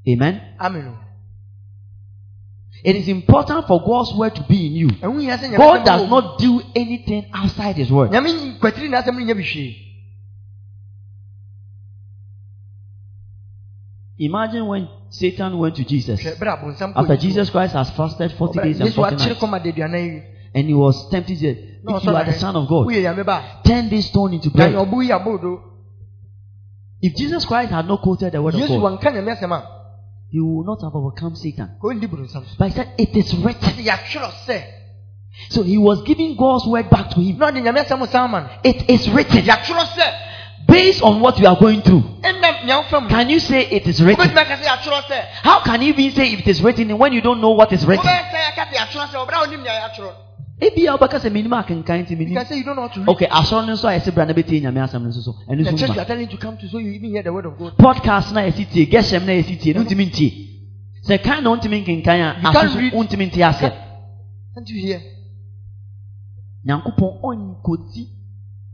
Amen. Amen. It is important for God's word to be in you. Ɛho hia sɛ nyame God does wɔ wo mu. not do anything outside His word. nyame kwatiri na asɛm no nyɛ bi hwee Imagine when Satan went to Jesus hwɛ berɛ a bonsam kɔɔ after Jesus Christ has fasted 40 days and 40 nights kɔma da aduanan yi and he was tempted. If you are the. Son of God, woyɛ nyame ba turn this stone into bread. ɔbo yi aborodo If Jesus Christ had not quoted the word of God, wanka nyame asɛm a he would not have overcome Satan. ka ɔndi bonsam so But he said, It is written. sɛ yɛatwerɛ sɛ So he was giving God's word back to him. na ɔde nyame asɛm san ma no It is written. Based on what you are going through, ɛnam nea wofa mu can you say it is written? wobɛtumi aka sɛ yɛatwerɛ sɛ How can you even say it is written when you don't know what is written? wobɛyɛ sɛ yɛaka sɛ yɛatwerɛ sɛ ɔbrɛ a wonim nea yɛatwerɛ Ebi a wobɛka sɛ menim akenkan nti you menim. say you don't know how to read Okay, asɔre no nso a yɛsɛ bra na bɛtie nyame asɛm no nso so. Ɛno the church are telling to come to so you even hear the word of God Podcast na yɛsi tie, geshem na yɛsi tie, no ntumi ntie. Sɛ kan na wontumi nkenkan a, You aso so wontumi nte asɛ. can't you hear Nyankopɔn ɔnkɔdi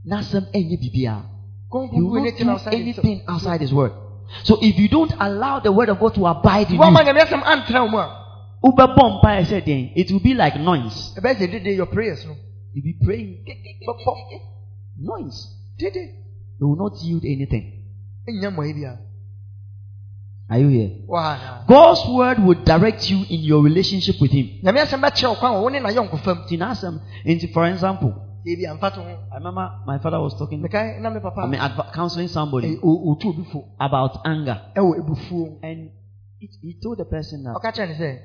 n'asɛm ɛnyɛ biribiara. He will not anything do anything outside His word. So if you don't allow the word of God to abide in you, nyame asɛm antena wo mu a wobɛbɔ mpaeɛ sɛ den, it will be like noise. ɛbɛyɛ sɛ dede your prayers no You be praying, noise. It will not yield anything. ɛnya mmɔe bia Are you here? God's word will direct you in your relationship with Him. nyame asɛm bɛkyerɛ wo kwan wɔ wo ne nayɔnko fam Nti n'asɛm, nti for example, ebi amfa to I remember my father was talking, mekae na me papa. I mean, adv- counseling somebody eh, o- ɔtu obi fo about anger. And he, told the person that ɔka kyerɛ ne sɛ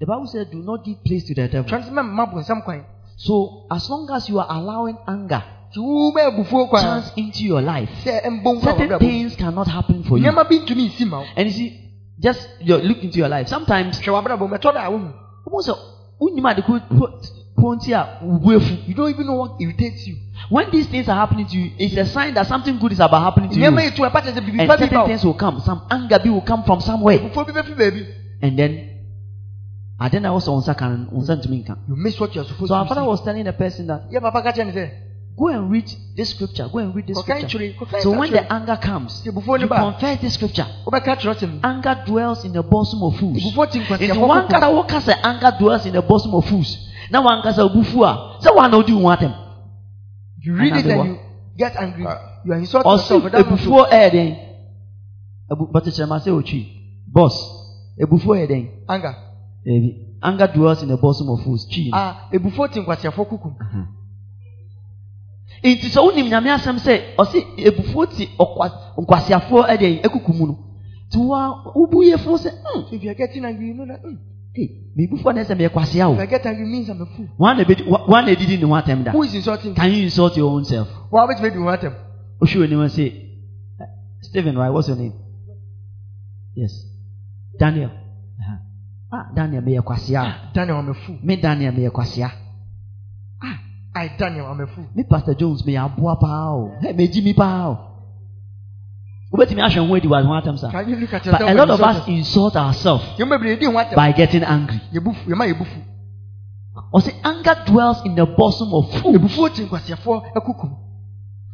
the Bible said, do not give place to the devil. twerɛ sɛ mɛmma bonsam kwan. So as long as you are allowing anger nti wobɛ abufuo kwan. chance into your life, certain things cannot happen for you. nneɛma bi ntumi nsi ma wo And you see, just look into your life. Sometimes, hwɛ wabrabɔ mɛtɔ da a wohu almost unim ade ko ponti a ubu efu. you don't even know what irritates you When these things are happening to you, it's a sign that something good is about happening to you. nneɛma yi tu ɛpa kyerɛ sɛ biribi And pa bi ba certain things will come. Some anger will come from somewhere. And then, I don't know what's on second, on you miss what you are supposed So our father was telling the person that yɛ papa ka kyerɛ ne go and read this scripture. Go and read this scripture. So when the anger comes, Ti ebufuo ne you confess this scripture. wobɛka kyerɛ sɛm Anger dwells in the bosom of fools. ebufuo ti Nti nkwasiafo one wɔka sɛ anger dwells in the bosom of fools. Na one kasa obufu a sɛ wɔn na odi wɔn atɛm. you read it and you get angry you are insulting Ɔsi yourself knowing. ebufuo ɛyɛ den. Ebu bɔtɛkyerɛma sɛ otwi. Boss ebufuo yɛ den. anger Ebi anger dwells in the bosom of fools. Twi. ah ebufuo ti nkwasiafo koko Aha. Nti sɛ wonim nyame asɛm sɛ ɔsi ebufuo ti ɔkwa nkwasiafoɔ ɛde ekuku mu no. Ti wa wobu yɛ fo sɛ hmm if you are getting angry you know that mm, hey mebufuo na ɛsɛ mɛ kwasia if I o. get angry means I'm a fool Wɔn na ebedi wɔn na edidi ne ho atɛm da. who is insulting me Can you insult your own self? wa wobɛtumi adi ho atɛm Oṣù wo ni wọ́n ṣe? Stephen right what's your name? Yes. Daniel. Uh-huh. Ah Daniel mi yẹ kwasia. Daniel I'm a fool Mi Daniel mi yẹ kwasia. I Daniel I'm a fool Mi Pastor Jones mi yẹ aboa paa o. Ẹ mi jí mi paa o. Wobɛtumi ahwɛ ho adi wa ho atam sa. can you look at But a lot of us insult ourselves yɛn bebree di ho atɛm by getting angry. yɛbufu yɛma yɛbufu Ɔsɛ anger dwells in the bosom of fools. ebufuo ti nkwasiafo akukum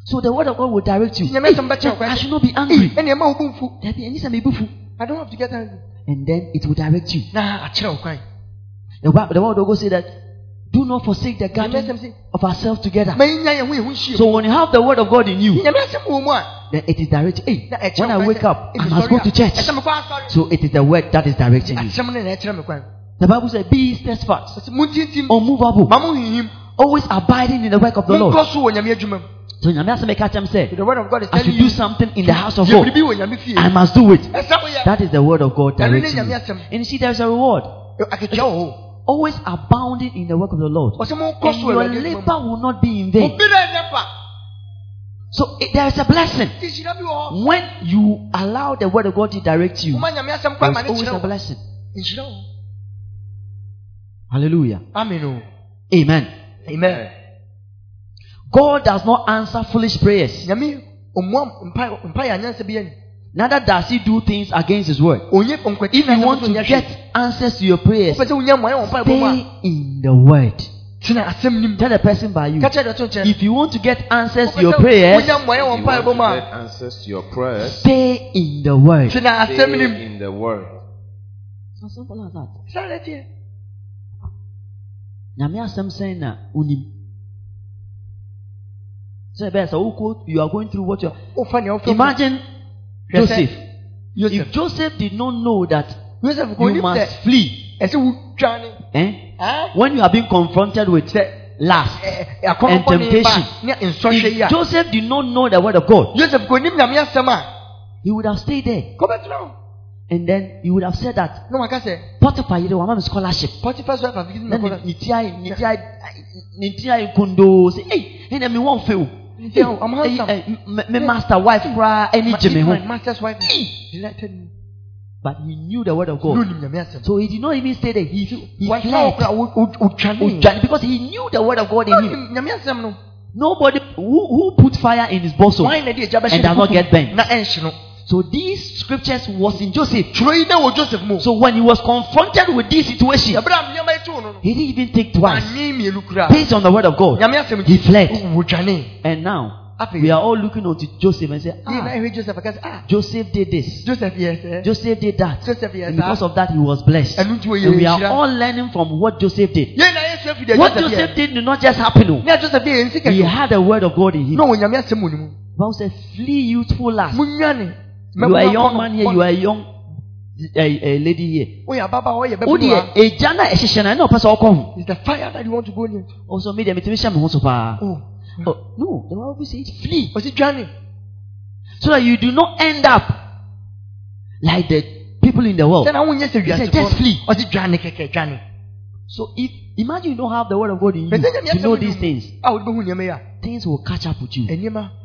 So the word of God will direct you. Nyame asɛm bɛkyerɛ wo Hey, I should not be angry. ɛnea ɛma wo bo mfu Dabi, ɛni sɛ mebu fu. I don't have to get angry. And then it will direct you. Na akyerɛ wo kwan. The, the word of God say that do not forsake the gathering of ourselves together. ma yɛnya yɛn ho yɛn ho nhyia So when you have the word of God in you, Nyame asɛm wɔ mu a, then it is directing. Hey, when I wake up, I must go to church. ɛsɛ mekɔ asɔre. So it is the word that is directing you. Asɛm no na ɛkyerɛ me kwan. The Bible says, be steadfast, unmovable, always abiding in the work of the Lord. so Nyame adwuma mu. So Nyame asɛm ɛka kyerɛ sɛ, The word of God is I should telling do you, something in the house of God. biribi wɔ Nyame fie. I must do it. That is the word of God directing you. And you see, there is a reward. Akatua wɔ hɔ. Always abounding in the work of the Lord. And so your wɔ Awurade adwuma mu. labor will not be in vain. Obi na ɛnyɛ fa. So it, there is a blessing. Nhyira bi wɔ hɔ. When you allow the word of God to direct you, Woma Nyame asɛm there kwan is ma ne always a blessing. Nhyira wɔ hɔ. Hallelujah. Amen. Amen. Amen. God does not answer foolish prayers. Nyame ɔmmoa mpa mpa yɛ anyansa bi ani. Neither does he do things against his word. If you want to get answers to your prayers, Wopɛ sɛ wonya mmoa wɔ mpa bɔ mu a, stay in the word. tena asɛm nim. Tell the person by you. Ka kyerɛ dɔtɔ nkyɛn. If you want to get answers to your sɛ prayers, wonya mmoa wɔ If you want to get answers to your prayers, stay in the word. stay in the word. It's as simple as that. Saa na ɛteɛ. Nyame asɛm sɛn na unim. So ɛbɛyɛ sɛ wokɔ you are going through what you are. Wofa nea wofɛ mu. Imagine Hwɛ sɛ, Joseph. Joseph. If Joseph did not know that Joseph you must flee, eh? Ah? when you are being confronted with lust Ɛ- ɛ- and temptation, ne nsɔhwɛ yi a. if Joseph did not know the word of God, Joseph ko onim nyame asɛm a. he would have stayed there Kɔbɛtena hɔ. and then he would have said that sɛ, Potiphar yere wama me scholarship. Potiphar's wife have given me say hey ɛna mi wɔn fɛ o. I'm handsome. Me me master wife koraa ɛni My- gye me my master's wife delighted me. But he knew the word of God. nim nyame asɛm. So he did not even stay there. He, he fled. okra, wo- wo- Because he knew the word of God in him. Nim nyame asɛm no. Nobody who, who put fire in his bosom. Wine na di agya bɛhyɛ And does not get burnt. Na ɛnhye no. So these scriptures was in Joseph. Twerɛ yi Joseph mu. So when he was confronted with this situation, Ɛberɛ a nneɛma yi too no no. he didn't even think twice. Wanyee mmienu koraa. Based on the word of God. He fled. And now we are all looking unto Joseph and say, ah, Joseph ah, Joseph did this. Joseph yɛ sɛ. Joseph did that. Joseph yɛ And because of that, he was blessed. Ɛno nti wɔyɛ And we are all learning from what Joseph did. Yei na yɛsua firi deɛ What Joseph did did not just happen. oh. Ne a Joseph yɛ yɛ nsi He had the word of God in him. Na ɔwɔ nyame asɛm wɔ ne mu. Bible says, flee youthful lust. You are a young man here, you are a young a, a lady here. Woyɛ ababaawa, woyɛ Wo deɛ egya na ɛhyehyɛ na ɛna ɔpɛ sɛ ɔkɔ ho. It's the fire that you want to go near. Ɔsɔ mi deɛ mi ti mi hyɛ mi ho so paa. Oh. Oh, no, the Bible says flee Ɔsi dwane. so that you do not end up like the people in the world. Sɛ na wonyɛ sɛ He said, wiasefoɔ just flee. no. Ɔsi dwane kɛkɛ dwane. So if imagine you don't have the word of God in you to know these things, A bɛhu nneɛma yi a. things will catch up with you.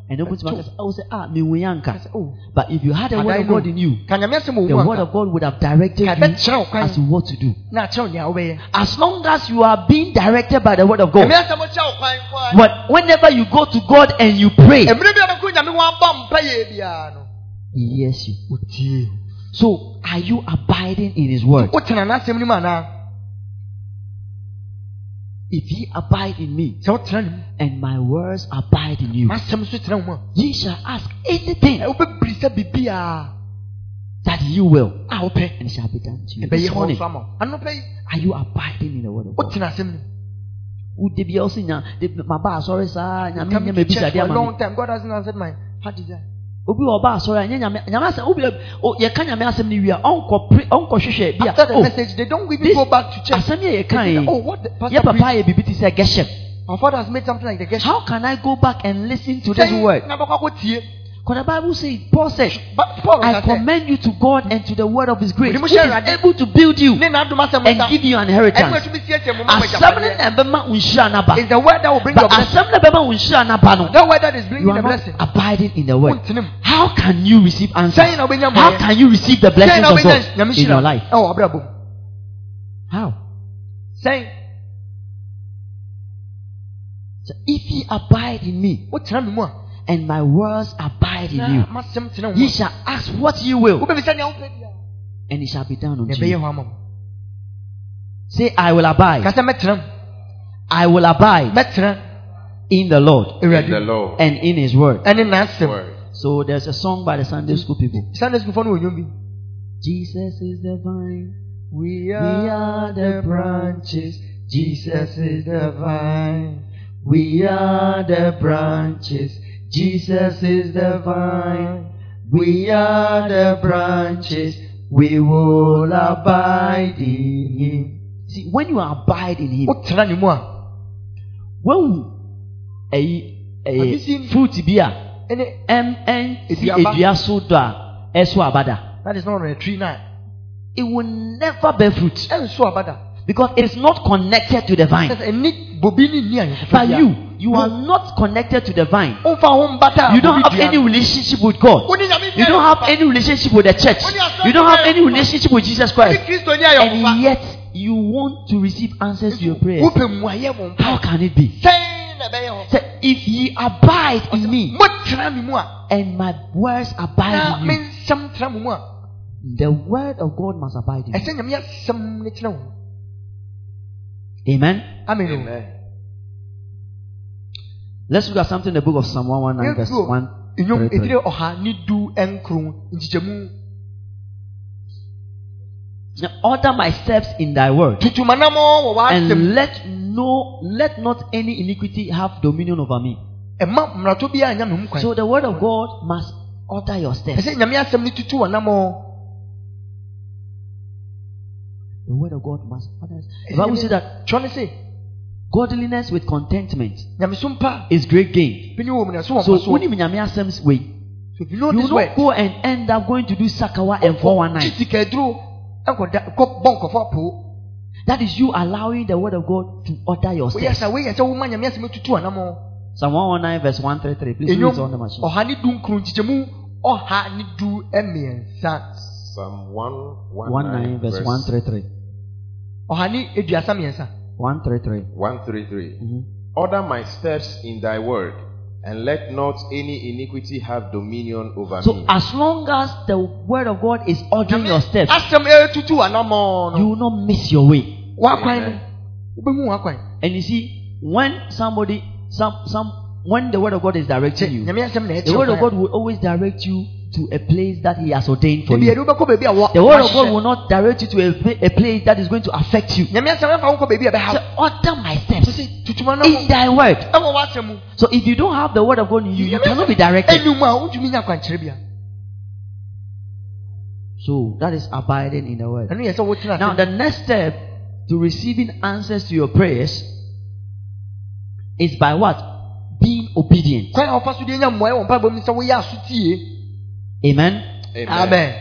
And open to my Ɛto. I will say, ah, wuyanka. Kasɛ, oh. But if you had the word of God in you, Ka nyame asɛm wɔ the word of God would have directed you ɛbɛkyerɛ wo kwan. as to what to do. Na akyerɛ wo nea. As long as you are being directed by the word of God, Nyame asɛm kyerɛ wo kwan kwan. but whenever you go to God and you pray, Mmerɛ bi a bɛkɔ nyame ho abɔ mpayɛ. He hears you. So, are you abiding in His word? If ye abide in me, Sɛ and my words abide in you, M'asɛm nso tena wo mu ye shall ask anything biribiara that you will, a wopɛ. and it shall be done to you. This morning, nso ama wo. Anɔpa yi, are you abiding in the word of God? wotena asɛm no mu. Wode bia wo se nya maba asɔre saa nyame nyɛ mabisa church de for a ama long me time. God hasn't answered my heart desire. obi wɔ ɔba asɔre a nyɛ nyame nyame asɛm obi o- yɛka nyame asɛm no wie a ɔnkɔ pre ɔnkɔhwehwɛ bi a the oh, message, they don't even go back to church. asɛm a yɛka yi Oh, yɛ papa yɛ biribi te sɛ geshem Our father has made something like the gesture. how can I go back and listen to this word na bɛkɔ akɔtie. Because the Bible says Paul Paul I commend you to God and to the word of His grace which is able to build you ne n'adom asɛm and give you an inheritance. Atumi siesie mo ma mo asɛm no agyapadeɛ. na ɛbɛma wo nhyira n'aba the word that will bring but your blessing. asɛm no bɛma wo nhyira n'aba no. That word that is bringing you the blessing. abiding in the word. How can you receive answers? Sɛn na wobɛnya how can you receive the blessings of God in your life? Abrabɔ how? Sɛn So if ye abide in me wotena me mu a and my words abide in na you m'asɛm tena wo ye shall ask what you will a wobɛbisa nea wopɛ biara and it shall be done unto you hɔ say I will abide sɛ I will abide in the Lord in the awurade Lord. and in His Word. ɛne n'asɛm Word. So there's a song by the Sunday school people. sunday school fɔ no wɔ Jesus is the vine. We are the branches. Jesus is the vine. We are the branches. Jesus is the vine. We are the branches. We will abide in Him. See, when you abide in Him, wotena ne mu a when you a seen- fruit be a ɛne M N C Eduaba. edua so do a ɛso abada, that is not on a tree now it will never bear fruit ɛnso abada because it is not connected to the vine. Ɛni bobi ni ni But you, you are not connected to the vine. ɔnfa ho mbata You don't have any relationship with God. You don't have any relationship with the church. You don't have any relationship with Jesus Christ. kristo ni ayɔnkofa And yet, you want to receive answers to your prayers. wopɛ mu ayɛ wɔ How can it be? sɛn na ɛbɛyɛ hɔ Say, if ye abide in me motena mi mu a and my words abide in you, nsɛm tena mu mu a the word of God must abide in you. Amen. amen Amen. Let's look at something in the book of Psalm 119, verse 1. three, three. ɛtire ɔha ne du nkron nkyekyɛmu Now, Order my steps in thy word. tutumanamɔ wɔ w'asɛm and let no let not any iniquity have dominion over me. ɛma mmarato bi a nya me ho kwan So the word of God must order your steps. The word of God must others. The Bible says that godliness with contentment is great gain. So, so if you know you this don't word, go and end up going to do sakawa and 419. That is you allowing the word of God to order your steps. Psalm 119 verse 133. Please read it on the machine. Psalm 119 verse 133. Oh, ọ̀hání eduasa eh, mmiɛnsa. one three three. one three three. Order my steps in thy word and let not any iniquity have dominion over so me. So as long as the word of God is ordering your steps, eh, you will not miss your way. And you see, when somebody, some, some, when the word of God is directing you, the word of God will always direct you to a place that He has ordained for you. yɛde wobɛkɔ baabi a wɔ The word of God will not direct you to a, a place that is going to affect you. nyame asɛm ɛfa wo kɔ baabi a So order my steps in Thy word. ɛwɔ w'asɛm mu So if you don't have the word of God in you, you cannot be directed. ɛnum a wotumi nya akwankyerɛ bia So that is abiding in the word. ɛno yɛ sɛ wotena Now the next step to receiving answers to your prayers is by what? Being obedient. Amen. Amen. amen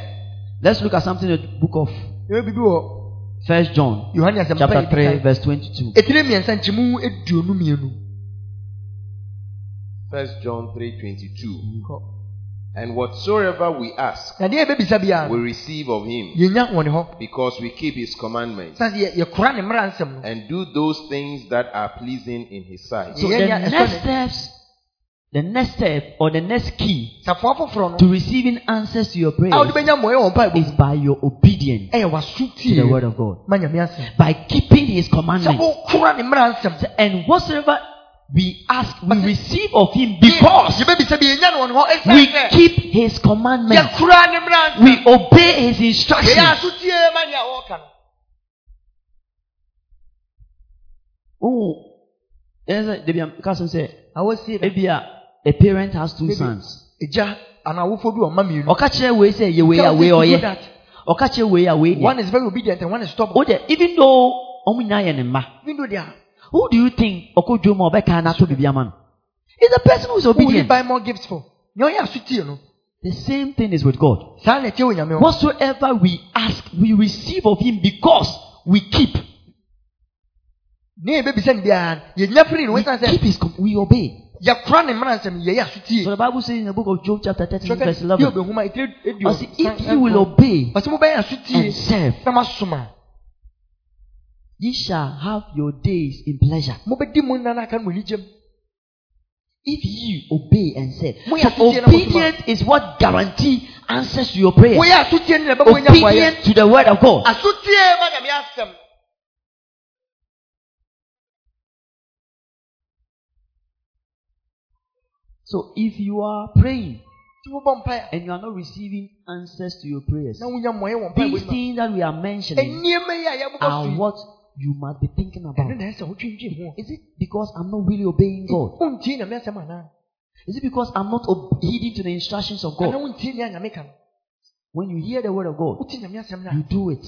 Let's look at something in the book of ɛwɔ First John, yohane asɛmpa chapter 3, verse 22. ɛtire mmiɛnsa nkyɛmu aduonu mmienu First John 3:22. And whatsoever we ask, na deɛ yɛbɛbisa biara we receive of him, yɛnya wɔ ne hɔ because we keep his commandments sɛ yɛ- yɛkora ne mmara nsɛm no and do those things that are pleasing in his sight. So the next funny. steps, the next step or the next key safoa foforɔ no. to receiving answers to your prayers bɛnya mmoa wɔ mpaebɔ is by your obedience to the word of God. ma nyame asɛm. By keeping his commandments. wokora ne mmara nsɛm. And whatsoever we ask, we receive of him because yɛbɛbisa bi yɛnya no wɔ ne hɔ we keep his commandments. yɛkora ne mmara We obey his instructions. asotie ma nea wɔka no. Oh, there's a, I'm cousin say, awɔsie no a, a parent has two sons. agya anaa awofo bi wɔ mma mmienu Ɔka kyerɛ wei sɛ yɛ wei a wei this to do ɔyɛ. Ɔka kyerɛ wei a wei one is very obedient and one is stubborn even though ɔmo nyinaa yɛ ne mma, even though they are who do you think ɔkɔ dwom a ɔbɛka n'ato bibi ama no? It's the person who is who will obedient. buy more gifts for nea ɔyɛ asotie no The same thing is with God. saa na ɛkyɛ wɔ nyame hɔ Whatsoever we ask, we receive of Him because we keep. ne yɛbɛbisa no biara yɛnya firi no We keep His. We obey. Yɛkora ne mmara nsɛm yɛyɛ asotie So the Bible says in the book of Job, chapter 13, verse 11, yɛ obɛhuma ɛtire edi ɔse, if you will obey ɔsɛ mobɛyɛ asotie and serve, na moasom a ye shall have your days in pleasure. mobɛdi mu nna no aka no mo anigyam If you obey and serve. So asotie na mo obedience is what guarantees answers to your prayers. woyɛ asotie no na ɛbɛma wonya mmoayɛ Obedience to the word of God. So if you are praying tí wobɔ mpaeɛ and you are not receiving answers to your prayers, na wonya mmɔyɛ wɔ mpaeɛ these things that we are mentioning nneɛma yi a yɛbobɔ are what you must be thinking about. ɛno na ɛsɛ wotwintwin ho Is it because I'm not really obeying God? wontie nyame asɛm anaa Is it because I'm not ob- heeding to the instructions of God? wontie nea nyame ka no When you hear the word of God, wotie nyame asɛm no you do it.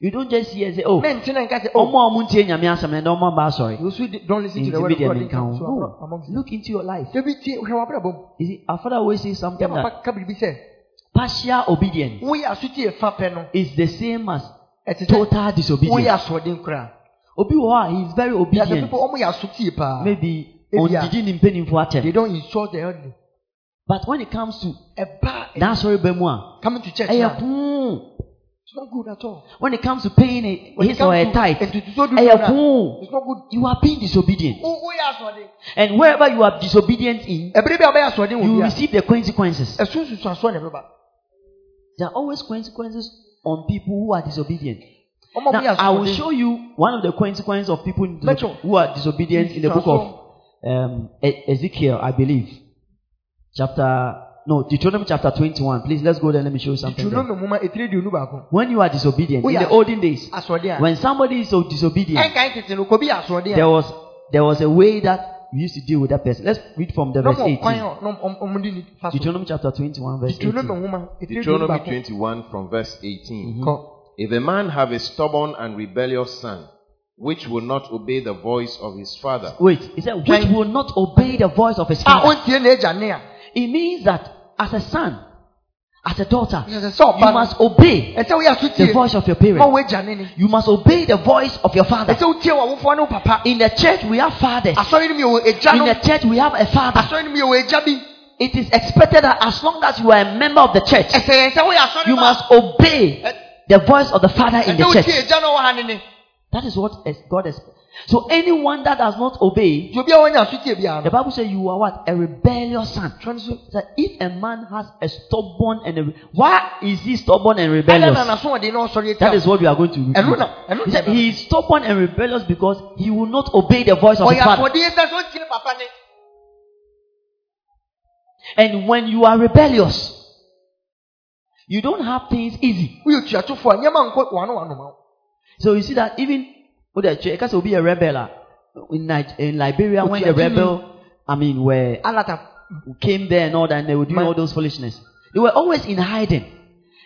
Na wayɛ You don't just hear and say, "Oh, na nte na nka sɛ ọmọ oh a ọmụ ntie nyame asɛm na ọmụ aba asɔre." you also don't listen to the Nti word bi of deɛ God menka ho. so No. amongst them Look into your life. dabi tie hwɛ w'abrabɔ mu You see, our father always says yɛ something that papa ka biribi sɛ partial obedience woyɛ asotie fa pɛ no is the same as ɛte sɛ total woyɛ disobedience. asoɔden koraa Obi wɔ hɔ a he is very there are some obedient. people ɔmo yɛ asotie paa Maybe Ebi a- ɔndidi ne mpanimfoɔ they akyɛ. don't insult the elderly But when it comes to ɛba n'asɔre ba mu a, coming to church ɛyɛ now poo. It's not good at all When it comes to paying a, When it his or her tithe, ntutuso du ɛyɛ na poo. it's not good You are being disobedient. wo woyɛ asoɔden And wherever you are disobedient in, ɛbere bi a you wɔ bi a receive the consequences. ɛso nsusu asoɔ na ɛbɛba There are always consequences on people who are disobedient. Now, I will show you one of the consequences of people who are disobedient in the book of um, Ezekiel, I believe. Chapter, no, Deuteronomy chapter 21. Please, let's go there. Let me show you something. there. Deuteronomy nwoma etiri di onu baako When you are disobedient, Oh, in the olden days, when somebody is so disobedient, ɛnkan tete no kɔ bi yɛ asoɔden there was there was a way that we used to deal with that person. Let's read from the verse ɔmo 18. a na ɔmo- ɔmo de ni fa so Deuteronomy chapter 21, verse 18. Deuteronomy nwoma etiri di onu Deuteronomy baako 21 from verse 18. Mm-hmm. kɔ If a man have a stubborn and rebellious son, which will not obey the voice of his father, Wait, he said, which will not obey the voice of his a father. ɔntie n'agya It means that as a son, as a daughter, you must obey the voice of your parents. wɔagya ne ni You must obey the voice of your father. ɛsɛ wotie w'awofoɔ ne wo papa In the church, we have fathers. asɔre no mu yɛ wɔ agya In the church, we have a father. asɔre no mu yɛ wɔ agya bi It is expected that as long as you are a member of the church, ɛsɛ yɛn sɛ woyɛ asɔre you must obey the voice of the father in the church. agya no wɔ ha ne ne That is what God is. So anyone that does not obey, nti obi a wɔnya asotie biara the Bible says you are what? A rebellious son. so That if a man has a stubborn and a, why is he stubborn and rebellious? na n'asoɔden na ɔsɔre That is what we are going to read. ɛno na ɛno He said he is stubborn and rebellious because he will not obey the voice of his father. asoɔden sɛ sɛ ɔntie ne papa ne And when you are rebellious, you don't have things easy. woyɛ tuatofoɔ a nneɛma nkɔ wano wano ma wo So you see that even with the church, because will be a rebel in, in Liberia when the rebel, I mean, were alata came there and all that, and they were doing Man. all those foolishness. They were always in hiding.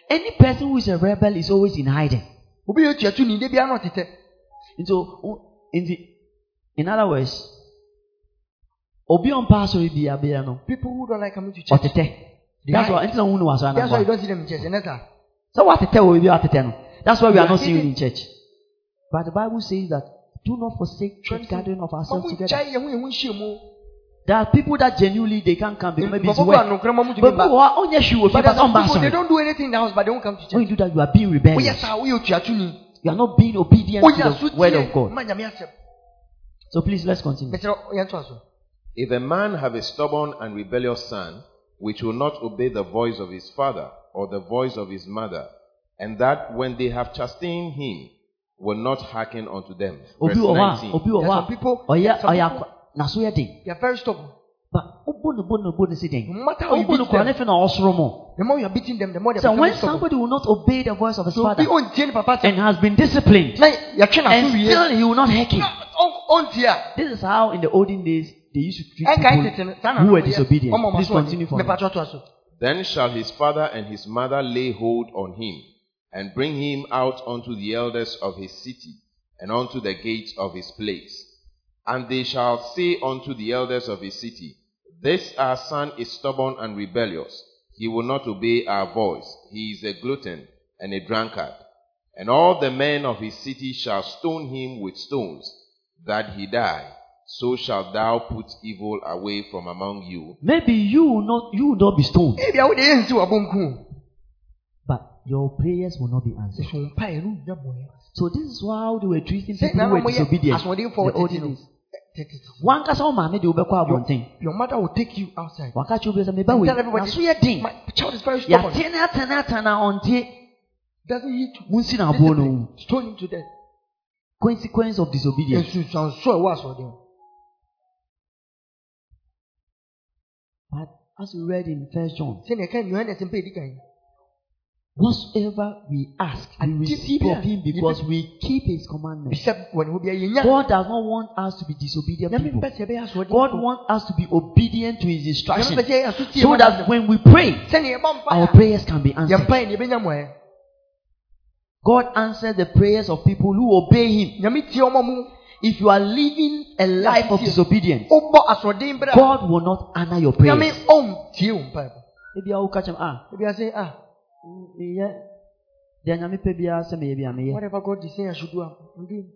Any person who is a rebel is always in hiding. obi yɛ tuatu ni de biara na ɔtetɛ And so, in the, in other words, obi on pastor bi abia no, people who don't like coming to church That's why, unu wasa that's why you don't see them in church saa So what tete will be atete no. That's why we are not seeing you in church. But the Bible says that do not forsake church gathering of ourselves together. gyae yɛn ho yɛn ho nhyia mu There are people that genuinely they can't come because maybe it's Nkurɔfoɔ work. a nokora ma mu But people who are on your shoe, but but there's some on people they don't do anything in the house but they won't come to church. When you do that, you are being rebellious. saa woyɛ tuatu You are not being obedient woyɛ to the word of God. ma nyame asɛm So please let's continue. bɛsrɛ yɛn to aso if a man have a stubborn and rebellious son, which will not obey the voice of his father or the voice of his mother, and that when they have chastened him, will not hearken unto them. Verse Obi wɔ hɔ a, 19. obi wɔ There are hɔ some people- a, ɔyɛ ɔyɛ akɔ n'aso yɛ den. they are very stubborn But obo no bo no bo no si den. no matter how you Obo no beat kora ne them fi na ɔsoro mo. the more you are beating them the more they So become when stubborn somebody will not obey the voice of his so father obi ɔntie ne papa and has been disciplined na yɛtwe n'aso and still he will not hearken. na ɔn- This is how in the olden days they used to treat ɛnkae tete people no saa who were disobedient. Ɔma ɔmo Please continue for me. Mepa kyerɛ to aso Then shall his father and his mother lay hold on him, and bring him out unto the elders of his city, and unto the gates of his place. And they shall say unto the elders of his city, This our son is stubborn and rebellious. He will not obey our voice. He is a glutton and a drunkard. And all the men of his city shall stone him with stones, that he die. So shalt thou put evil away from among you. Maybe you will not you will not be stoned, ebia wode yɛnsi wabɔnku but your prayers will not be answered. ɛso mpaeɛ no nya bɔne So this is how they were treating people who were disobedient. The wɔ tete olden no days. tete One kasa wo maame de wobɛkɔ abɔnten. your mother will take you outside Waka kyerɛ obi sɛ meba And tell everybody, Naso yɛ den. my child is very stubborn Yɛate ne atene atene ɔntie. doesn't he to Munsi na aboɔ no mu. him to death Consequence of disobedience. nsusuanso a ɛwɔ asoɔden But as we read in First John, sɛnea ɛka yohane asɛmpa ɛdi kan whatsoever we ask, we And receive of Him because we keep His commandments. bisɛ wɔ ne ho bia yɛnya God does not want us to be disobedient people. mpɛ sɛ yɛbɛyɛ asoɔden God wants us to be obedient to His nyame instruction mpɛ sɛ yɛyɛ asotie so that when we pray, our prayers can be answered. mpa ne yɛbɛnya mmoɛ God answers the prayers of people who obey Him. nyame tie ɔma mu If you are living a life of disobedience, wobɔ asoɔden berɛ a God will not honor your prayers. ɔntie wo mpa Ebi awo ka kyerɛ m, ah, ah meyɛ deɛ nyame pɛ biara sɛ meyɛ bi a meyɛ. whatever god is saying i should do am. I'm doing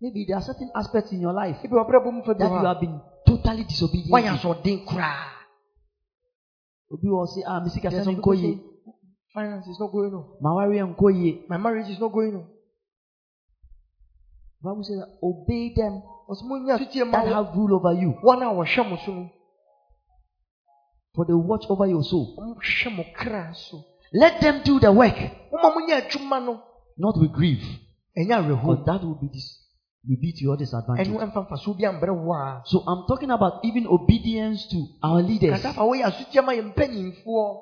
Maybe there are certain aspects in your life ebi wɔ brɛ bɔ mu fɛ bi that you have been totally disobedient. koraa Obi wɔ sɛ, ah, mesi ne people nkɔ yie, finance is not going on. Wareɛ nkɔ yie. my marriage is not going on. Bible says, obey them ma that have rule over you, wɔn a wɔhwɛ mo so no. For they watch over your soul. wɔhwɛ mo kra so Let them do the work, woma monya adwuma no not with grief, because that will be this will be to your disadvantage. ɛno ɛmfa mfasoɔ bi ambrɛ wo a So I'm talking about even obedience to our leaders, kasa fa woyɛ asotie ma yɛ mpanyimfoɔ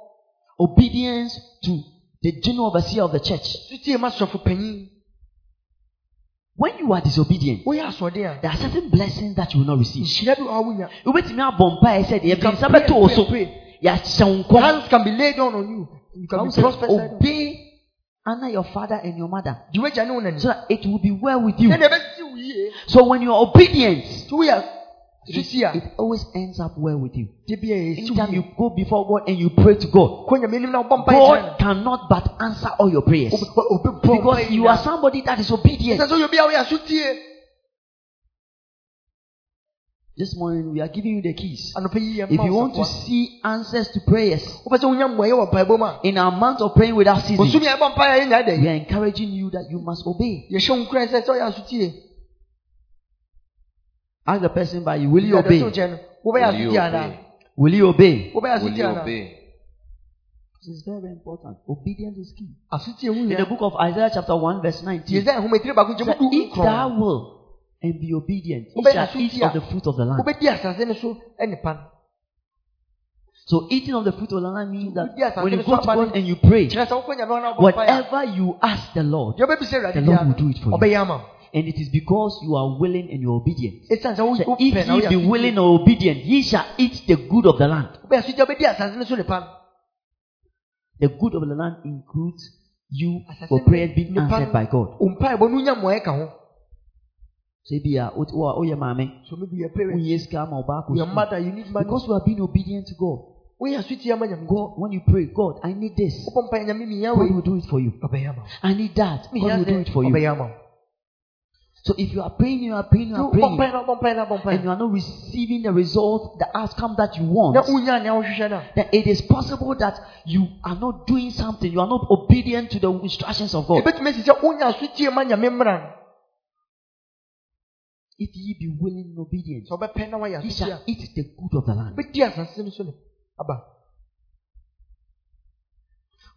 obedience to the general overseer of the church. asotie ma sɔfo panyin When you are disobedient, woyɛ asoɔden a there are certain blessings that you will not receive. nhyira bi wɔ ha wonya wobɛtumi abɔ mpaeɛ sɛ deɛ You can ɛbɛnsa pray bɛtɔ wo and so pray and yɛahyɛ wo nkɔm hands can be laid on on you you can be prospered obey honor your father and your mother. Di wagya ne wo nani so that it will be well with you. Sɛdeɛ ɛbɛsi wo yie so when you are obedient nti woyɛ asotie a it always ends up well with you. Bia anytime you go before god and you pray to god kɔ nyame anim na wobɔ mpa yɛ god cannot but answer all your prayers. Because you are somebody that is obedient this morning we are giving you the keys. Anɔpa yi yɛ if you want to see answers to prayers wopɛ sɛ wonya mmuayɛ wɔ mpaebɔ mu a in our month of praying without ceasing bosumi a ɛbɔ mpa yɛ yɛnya we are encouraging you that you must obey. Yɛhyɛ wo nkuran sɛ sɛ ɔyɛ ask the person by you will you to obey? nkyɛn no wobɛyɛ Will you obey? will you obey? Will you obey? This is very, very important. Obedience is key. In the book of Isaiah, chapter 1, verse 19, yɛsɛ ahomatiri baako it nkyɛ said, mudu If thou will and be obedient, you shall eat of the fruit of the land. wobɛdi asase no so nipa no So, eating of the fruit of the land means that when you go to God and you pray, kyerɛ sɛ wokɔ nyame hɔ na wobɔ mpaeɛ a, whatever you ask the Lord, the Lord will do it for you. ɔbɛyɛ ama wo And it is because you are willing and you're obedient. So if na ye be willing or obedient, ye shall eat the good of the land. wobɛyɛ asotie a wobɛdi asase no so nipa no The good of the land includes you for no prayers being answered by God. Wo mpaebɔ no wonya mmoaeɛ ka ho So, if you are, oh, yeah, mommy, so maybe you're a parent wonyɛ sika ama wo akɔ your mother you need money Because you are being obedient to God. woyɛ asotie ama nyame God, when you pray, God, I need this. wobɔ mpaeɛ nyame mihia God will do it for you. ɔbɛyɛ ama wo I need that. God will do it for you. ɔbɛyɛ ama wo So if you are praying, you are praying, you are praying, mpaeɛ na wobɔ mpaeɛ na wobɔ and you are not receiving the result, the outcome that you want, na wonya nea wohwehwɛ no a then it is possible that you are not doing something. You are not obedient to the instructions of God. ɛbɛtumi asi sɛ wonya asotie ma nyame mmara no If ye be willing and obedient, sɛ wobɛpɛ na woayɛ ye shall eat the good of the land. wobɛdi asase no so no aba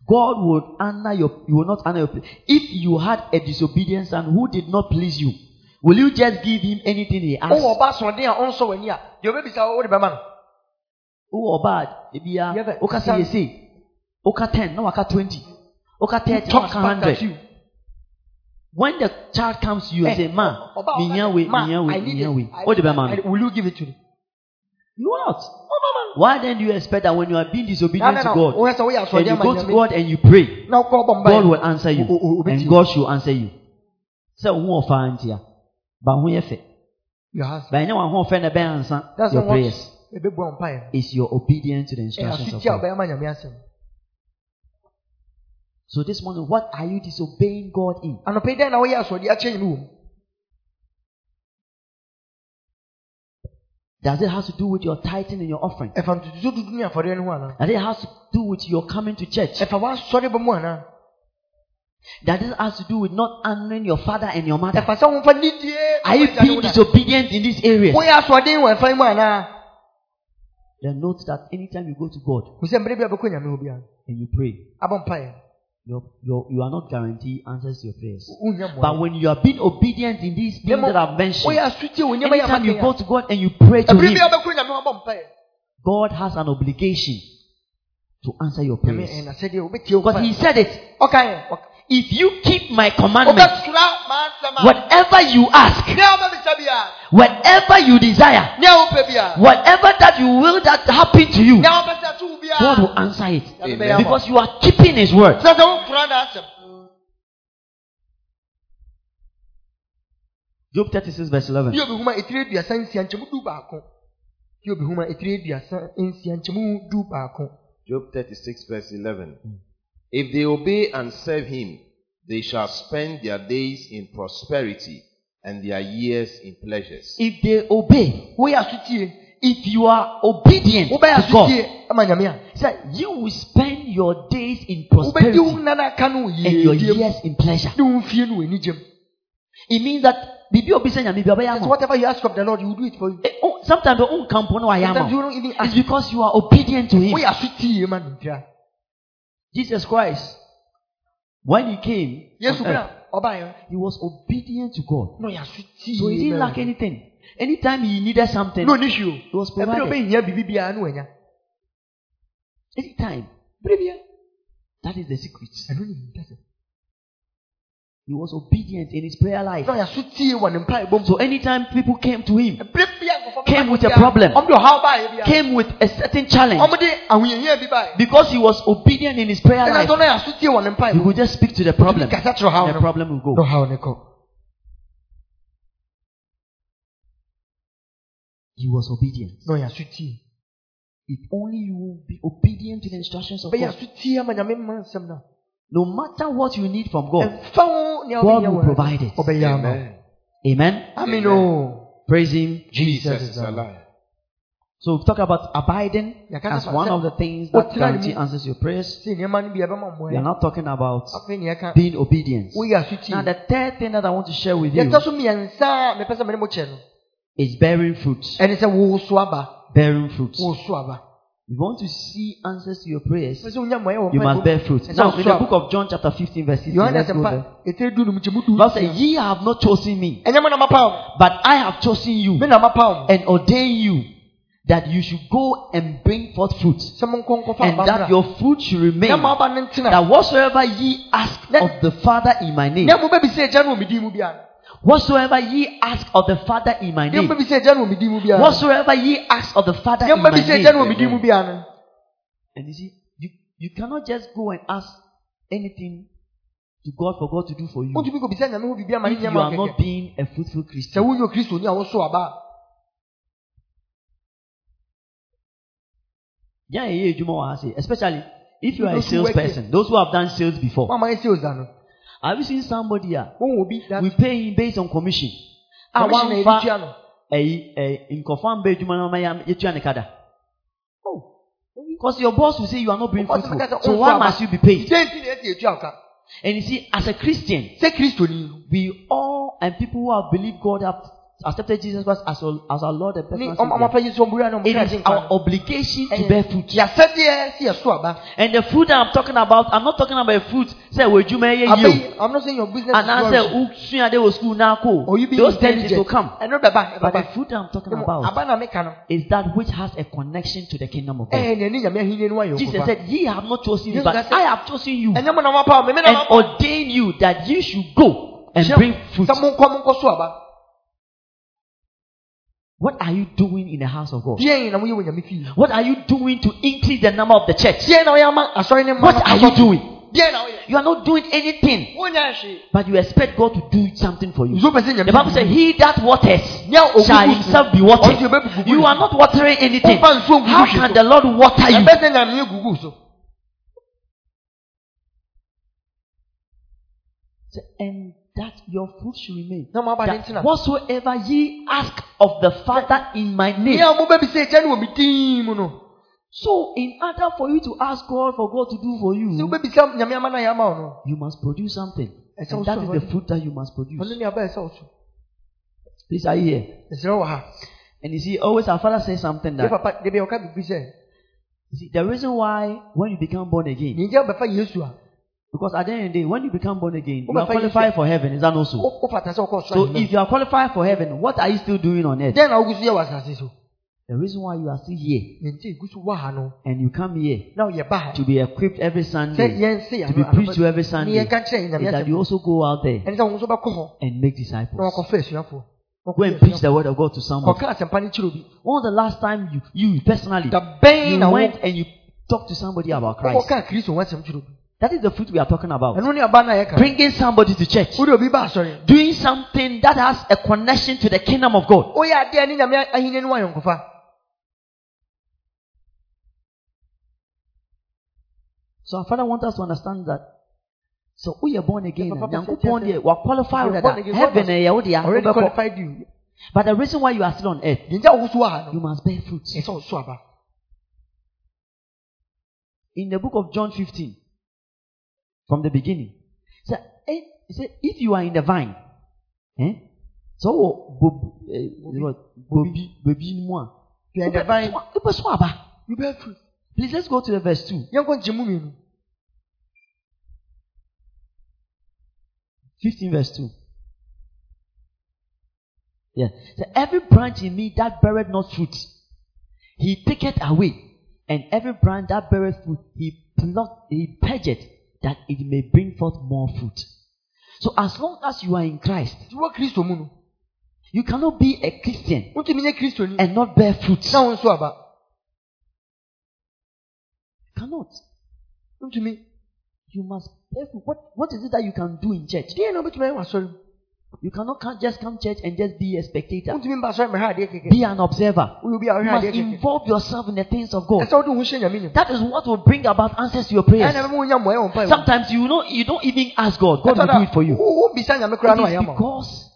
God would honor your, you will not honor your. If you had a disobedient son who did not please you, will you just give him anything he asks? wowɔ oh, ɔba asoɔden oh, a ɔnsɔ w'ani a deɛ wobɛbisa wo oh, wode bɛma no wowɔ bad Yeah, but woka sɛ some- yɛse woka 10 na waka 20 woka 30 na talks waka back 100 you when the child comes to you and Eh, say ma ɔba mehia wei ma, mehia I wei need mehia it. wei I- wode bɛma I- no will you give it to me? You will not why then do you expect that when you are being disobedient to God wohɛ sɛ woyɛ and you go to God and you pray? God will answer you. And. God should answer you. Sɛ wo ɔfaa ntia ba ho yɛ fɛ your husband. Ba ɛnyɛ wɔn ho ɔfɛ na ɛbɛn ansa that's your what prayers. ɛbɛbua wo mpaeɛ is your obedience to the instructions of God wobɛyɛ ma nyame asɛm so this morning what are you disobeying God in yi dɛn na woyɛ asoɔden akyɛ nyame wɔ Does it have to do with your tithing and your offering? ɛfa ntotoso dudu ne afɔdeɛ no ho anaa Does it have to do with your coming to church? ɛfa w'asɔre ba mu anaa Does it have to do with not honoring your father and your mother? ɛfa sɛ womfa nidie Are you being disobedient in these areas? woyɛ asoɔden wɔ ɛfa yi mu anaa Then note that anytime you go to God hu sɛ mmerɛ bi a bɛkɔ nyame hɔ biara and you pray, abɔ mpaeɛ you're, you're, you are not guaranteed answers to your prayers. But when you are being obedient in these things that I've mentioned, woyɛ asotie wɔ nneɛma yɛ anytime you go to God and you pray to Him, bi a wobɛkɔ nyame hɔ abɔ mpaeɛ God has an obligation to answer your prayers. ɛyɛ n'asɛdeɛ wobɛtie wo Because he said it. ɔka- If you keep my commandments, wobɛsora m'asɛm a whatever you ask, nea wobɛbisa bia whatever you desire, nea wopɛ bia whatever that you will that happen to you, nea wobɛsɛ to God will answer it. Amen. bɛyɛ ama wo. Because you are keeping his word. sɛ sɛ wokora oh, n'asɛm Job 36 verse 11. Hiob nhoma etiri aduasa nsia nkyɛmu du baako Hiob nhoma etiri aduasa nsia nkyɛmu du baako Job 36, verse 11. Hmm. If they obey and serve him, they shall spend their days in prosperity and their years in pleasures. If they obey, woyɛ asotie if you are obedient to God, asotie ama nyame a he said, you will spend your days in prosperity nana aka no wɔ and your years in pleasure. ne wo mfie no wɔ anigyem It means that bibi obi sɛ nyame bi ɔbɛyɛ So ama wo. whatever you ask of the Lord, He will do it for you. Eh, oh, Sometimes the own camp no wayɛ ama Sometimes you wo. It's because you are obedient to him. We are man. ntira. Jesus Christ, when he came, earth, he was obedient to God. no. So he didn't lack anything. Anytime he needed something, No issue. it was provided. obey here, bibi biya no enya. Anytime. That is the secret. I don't even that's it. He was obedient in his prayer life. No, you are sweetie one empire bomb. So anytime people came to him, Came with a problem. Om do how buy bia. came with a certain challenge, Om de ahuye bi buy. because he was obedient in his prayer life, don't know you are sweetie one empire. he would just speak to the problem. Kasa tro how The problem will go. how ne ko. He was obedient. No, you are sweetie. If only you will be obedient to the instructions of But you are God. Sweetie ama nyame man sem na. No matter what you need from God, Emfa wo ne God will provide it. Obeya. Amen. Amen. Amen o. Praise Him. Jesus is alive. So we talk about abiding as one of the things that try to guarantee answers your prayers. See nneɛma no bi ɛbɛma mmoa We are not talking about Afei ne yɛka being obedient. woyɛ asutwi. Now the third thing that I want to share with you Yɛtɔ so mmiɛnsa a mepɛ sɛ mene mo kyɛ no. is bearing fruit. Ɛne sɛ woso aba. Bearing fruit. Woso aba. If you want to see answers to your prayers, Pɛ sɛ wonya mmoa wɔ you must bear fruit. Now, in the book of John, chapter 15, verse 16, Yohane let's go there. ɛtiri du no mu kyɛ mu du. Bible says, Ye have not chosen me, Ɛnyɛ mo na mapa wo. but I have chosen you Me na mapa wo. and ordained you that you should go and bring forth fruit, Sɛ mo nkɔ nkɔfa and that your fruit should remain. Na mo aba no ntena. That whatsoever ye ask of the Father in my name, Na mo bɛbisa agya no wɔ me din mu biara. whatsoever ye ask of the Father in my name, bɛbisa agya no wɔ me din mu biara. whatsoever ye ask of the Father in my bɛbisa agya no wɔ me name. din mu biara no. And you see, you, you cannot just go and ask anything to God for God to do for you Wontumi kɔbisa nyame ho biribi ama ne if you are not being a fruitful Christian. Yeah. Especially if you are a Those who work salesperson, those who have done sales before. Mo ama yɛ sales da no. Have you seen somebody here? Wɔn wɔ bi We pay him based on commission. a wɔn na Commission yɛde fa tua no. ɛyi ɛyi nkɔfɔ amba adwuma na ɔma yɛ yɛtua ne kada. Oh, because your boss will say you are not being fruitful. So why must you be paid? Sɛ nti na yɛte yɛtua ɔka. And you see, as a Christian, Sɛ Kristoni no. we all and people who have believed God have accepted Jesus Christ as our, as our Lord and personal ɔmo ɔmo Savior. apɛ yi so ɔmo wura na ɔmo It is our obligation to bear fruit. Yasɛdeɛ si yɛso aba. And the fruit that I'm talking about, I'm not talking about a fruit. Say, we you Aba you. I'm not saying your business And I said, who soon they will school now you Those things will come. Ɛno bɛba, But the fruit that I'm talking about aba na meka no. is that which has a connection to the kingdom of God. Ɛyɛ nea ne nyame ahenni no ayɛ Jesus said, Ye have not chosen me, but I have chosen you Ɛnyɛ mo na mapa wo, me me na and ordained you that you should go and bring fruit. What are you doing in the house of God? Deɛn na moyɛ wɔ nyame fie? What are you doing to increase the number of the church? Deɛn na woyɛ ama asɔre ne mma What are you doing? Deɛn na woyɛ? You are not doing anything, but you expect God to do something for you. Nso pɛ sɛ nyame The Bible says, He that waters shall himself be watered. You are not watering anything. Womfa nsuo ngugu How can the Lord water you? Ɛbɛ sɛ nyame gugu so. And that your fruit should remain. Na mo aba That whatsoever ye ask of the Father in my name. Nea mobɛbisa agya no wɔ me din mu no. So, in order for you to ask God for God to do for you, wobɛbisa nyame ama no a yɛama wo no. you must produce something. And that is the fruit that you must produce. Ɔno ne aba ɛsɛ wo so. Please, are you here? Ɛsrɛ wɔ ha. And you see, always our father says something that papa de bia ɔka biribi sɛ you see, the reason why when you become born again, because at the end of the day, when you become born again, you are qualified for heaven. Is that not so? wo- wofata sɛ wokɔ So if you are qualified for heaven, what are you still doing on earth? dɛn na wogu so yɛ wɔ asase so The reason why you are still here nti egu so wɔ ha and you come here na yɛ ba ha to be equipped every Sunday, to be preached to every Sunday, yɛn ka kyerɛ is that you also go out there ɛne sɛ wɔn nso bɛkɔ hɔ and make disciples. Go and preach the word of God to someone. kɔka asɛmpa no kyerɛ When was the last time you, you personally, you went and you talked to somebody about Christ? Wɔkɔka kristo ho asɛm kyerɛ obi That is the fruit we are talking about. ɛno ne aba no a yɛka Bringing somebody to church. wode obi ba asɔre Doing something that has a connection to the kingdom of God. woyɛ adeɛ ne nyame ahenni no wayɔnkofa So our Father wants us to understand that. So we are born again. Nyankopɔn deɛ, wa-qualify You're with that. Heaven God ɛyɛ wo dea, already qualified you But the reason why you are still on earth, deɛ nti a wo so wɔ ha you must bear fruit. ɛsɛ sɛ ɔso aba In the book of John 15, from the beginning, so, eh, he said, if you are in the vine, eh? So, bob, eh, what? Bobi, bobi ni mu a, You are in the vine. aba. you bear fruit Please let's go to the verse 2. yɛnkɔ nkyɛ mu mmienu 15 verse 2. Yeah. So every branch in me that beareth not fruit, he taketh away. And every branch that beareth fruit, he pluck, he purgeth, that it may bring forth more fruit. So as long as you are in Christ, nti wɔ kristo you cannot be a Christian wontumi nyɛ kristoni and not bear fruit. na wo nso aba Cannot. You must bear fruit. What, what is it that you can do in church? You cannot come, just come church and just be a spectator. wontumi mba asɔre mɛhwɛ adeɛ kɛkɛ Be an observer. woyɛ obi a You must involve yourself in the things of God. ɛsɛ wode wo ho hyɛ nyame nim That is what will bring about answers to your prayers. ɛna bɛma wonya mmoɛ wɔ mpa Sometimes you know you don't even ask God. God will do it for you. wobisa nyame koraa na It is because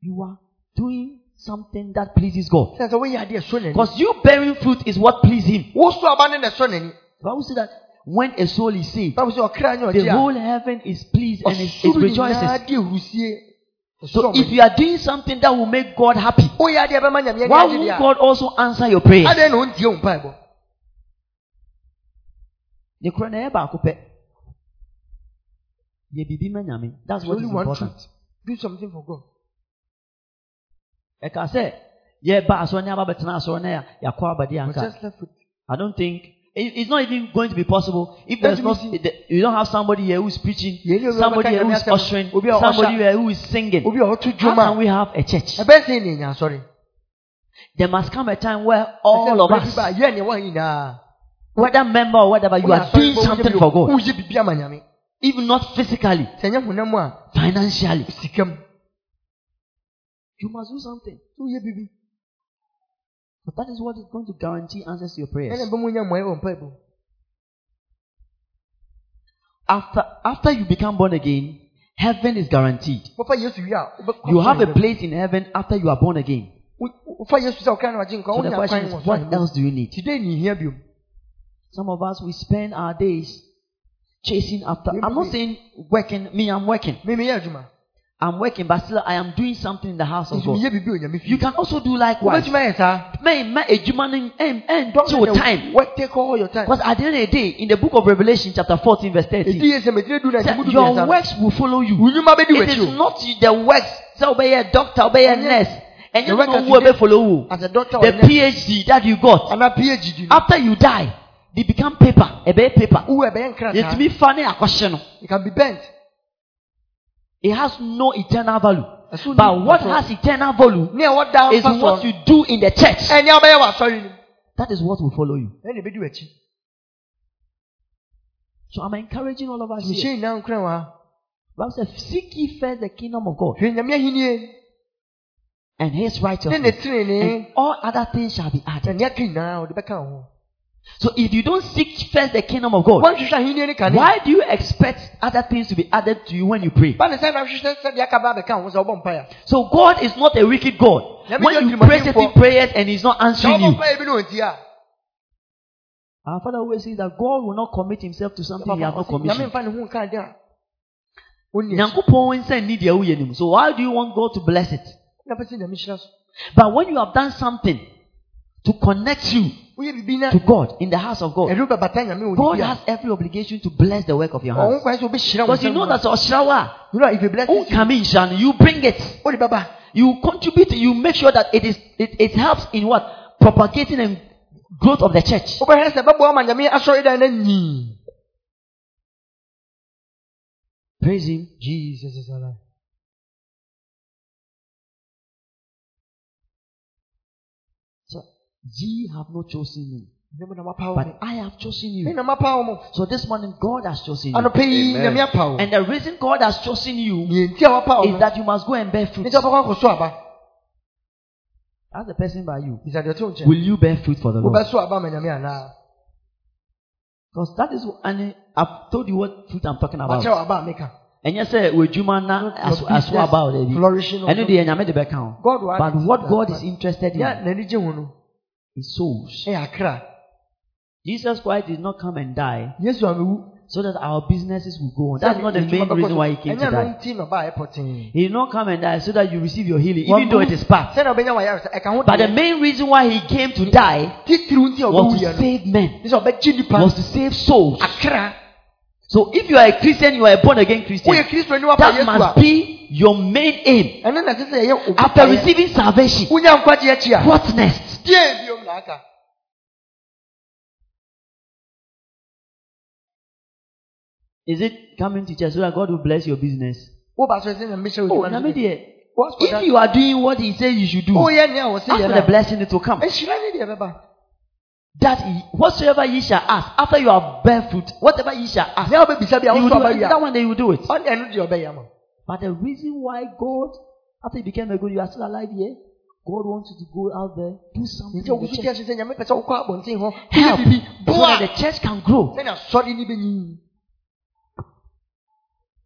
you are doing something that pleases God. sɛ sɛ woyɛ adeɛ ɛsɔ n'ani Because you bearing fruit is what pleases Him. wo so aba ne na ɛsɔ n'ani The Bible says that when a soul is saved, bible sɛ ɔkra nyɛ the whole heaven is pleased and it, it rejoices. So if you are doing something that will make God happy, woyɛ adeɛ bɛma nyame ani why won't God also answer your a prayers? adɛn na ɔntie wo mpaebɔ Ne kora na ɛyɛ baako pɛ. Yɛ biribi ma Nyame. That's what is important. do something for god ɛka sɛ yɛba asɔre ne aba bɛtena asɔre na yɛ- yɛakɔ abade but anka just left with i don't think it's not even going to be possible. If there's not you don't have somebody here who is preaching Yɛn ni obi a somebody here who is ushering obi a ɔhyɛ- somebody here who is singing. Obi a ɔto how can we have a church? Ɛbɛyɛ sɛ ne nya there must come a time where all of us yɛ ne wɔ nyinaa whether member or whatever you are doing something for God. Woyɛ biribi ama nyame even not physically. Sɛ nyɛ honam a financially. You must do something but that is what is going to guarantee answers to your prayers ɛna bɛmu nya mmoɛ wɔ mpaebɔ after after you become born again heaven is guaranteed wofa yesu wie a You have a place in heaven after you are born again. Wo- wofa yesu sɛ wokra na wagye nkwa So the question is, what else do you need? nti dɛn ne hia Some of us we spend our days chasing after. I'm not saying working. Me, I'm working. Me I'm working, but still I am doing something in the house of God. meyɛ biribi wɔ nyame You can also do likewise. wobɛtumi ayɛ saa Man, man, adwuma no and eh, and eh, Don't your time. work take all your time Because at the end of the day, in the book of Revelation, chapter 14, verse 13, ɛdi yɛ sɛ metire du na nti said, mudu your works will follow you. wo nnwuma bɛdi It is not the works. So obey a doctor, obey a nurse, and you know who obey follow who. as a doctor The PhD that you got. phd after you die they become paper ɛbɛyɛ paper ɛbɛyɛ nkrataa yɛtumi fa ne it can be bent it has no eternal value. But what has eternal value ne a ɛwɔ daa is what you do in the church. Ɛne a wobɛyɛ wɔ asɔre no that is what will follow you. Ɛne ɛbɛdi w'akyi so i'm encouraging all of us here. mehyɛ nyinaa nkora wɔ ha Bible says seek ye first the kingdom of God hwɛ nyame ahennie and his ne ne righteousness and all other things shall be added so if you don't seek first the kingdom of God woanhwehwɛ ahennie ne kane why do you expect other things to be added to you when you pray ba ne sɛ na hwehwɛ sɛdeɛ aka ba bɛka wo ho sɛ wobɔ mpaeɛ so God is not a wicked God when you pray certain prayers and he's not answering you mpaeɛ bi ne ɔntie Our father always says that God will not commit himself to something he has not nyame commissioned. mfa ne ho nka ade a ɔnni akyi. Nyankopɔn nsa nni deɛ woyɛ nim. So why do you want God to bless it? na pɛ sɛ nyame hyira so But when you have done something to connect you woyɛ biribi na to God in the house of God, God has every obligation to bless the work of your hands. kwan sɛ wobɛhyira wo Because you know that know if you bless a, you wonkame nhyira no, you bring it. You contribute, you make sure that it is it, it helps in what? propagating and growth of the church. wobɛhwɛ sɛ ɛbɛboa ma nyame asɔredan no nyii Praise Him. jesus is alive ye have not chosen me, Nyame na mapa wo but. I have chosen you. na mapa wo mo So this morning, God has chosen you. Amen. nyame apa wo And the reason God has chosen you nea nti a wapa wo is that you must go and bear fruit. ne sɛ wobɛkɔ akɔso aba Ask the person by you. bisa deɛ ɔte wo Will you bear fruit for the Lord? wobɛso aba ma nyame anaa Because that is, and I've told you what fruit I'm talking about. makyerɛ wo aba a meka And you say, "Wejuma na aso Your aso business about it." flourishing And also. the nyame de bɛka ho. God But what God is interested in n'ani gye ho no is souls. ɛyɛ akra Jesus Christ did not come and die amewu so that our businesses will go on. That's not the main reason why he came to die. nti na ɔbaa ɛpɔtee He did not come and die so that you receive your healing, even though it is part. sɛna ɔbɛnya wayaresa ɛka ho But the main reason why he came to die titiriw nti a was to save men, ne sɛ ɔbɛgye nipa was to save souls. akra So if you are a Christian, you are a born again Christian. woyɛ kristo ni wapa That must be your main aim. ɛno na ɛsɛ sɛ ɛyɛ obi After receiving salvation, wonya nkwagye akyi a what next? Deɛ biom na aka Is it coming to church so that God will bless your business? woba so sɛ na mehyɛ Oh, odwuma no Nyame so bi. deɛ, What's for if you are doing what He says you should do, nea wɔ sɛ after the blessing it will come. a nhyira ne deɛ bɛba That he- whatsoever ye shall ask, after you are barefoot, whatever ye shall ask, nea wobɛbisa bi a He will do it. that one day you will do it. ɔne ɛno deɛ ɔbɛyɛ ama But the reason why God, after you became a good, you are still alive here. God wants you to go out there, do something. in the church. ti ahye sɛ nyame pɛ sɛ wokɔ abɔnten hɔ Help so that the church can grow. sɛnea sɔre ne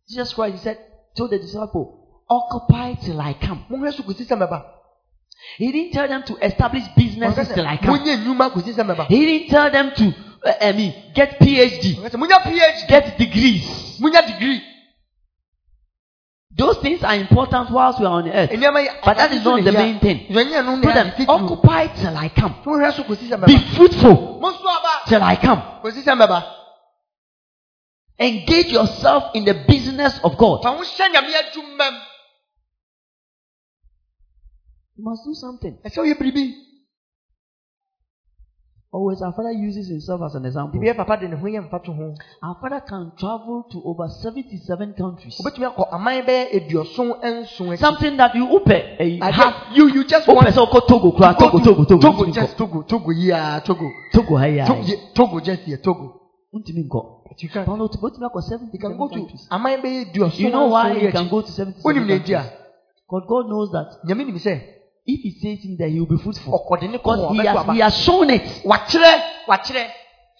Jesus Christ, He said, told the disciple, occupy till I come. monhwɛ so kosi sɛ mɛba He didn't tell them to establish businesses till I come. monyɛ nnwuma kosi sɛ mɛba He didn't tell them to, uh, I mean, get PhD, ɔka sɛ monya phd get degrees. Those things are important whilst we are on earth. But that is not the main thing. ɛnyɛ no So ne then, ade titiriw occupy till I come. monhwɛ so kosi sɛ Be fruitful till I come. kosi sɛ mɛba Engage yourself in the business of God. fa ho hyɛ nyame adwuma mu You must do something. Ɛsɛ woyɛ biribi Always, our father uses himself as an example. biribiɛ papa de ne ho yɛ mfa to ho Our father can travel to over 77 countries. wobɛtumi akɔ aman bɛyɛ aduɔson nson akyi Something that you upe, eh, Adeɛ- have. you you just Upe want so ko Togo, kura, go Togo, to- Togo, Togo. Togo Untimi just nko. Togo Togo yeah Togo Togo, hai, hai. Togo ye- Togo just here Togo Untimi nko. But you can But no, Utimi ako you 77 can go to countries. aman bɛyɛ aduɔson You know why nson you can akyi go to 77 wonim na countries? enti a Because God knows that nyame nim sɛ if He says it, that He will be fruitful. ɔkɔde ne kɔ Because hɔ He has, he has shown it.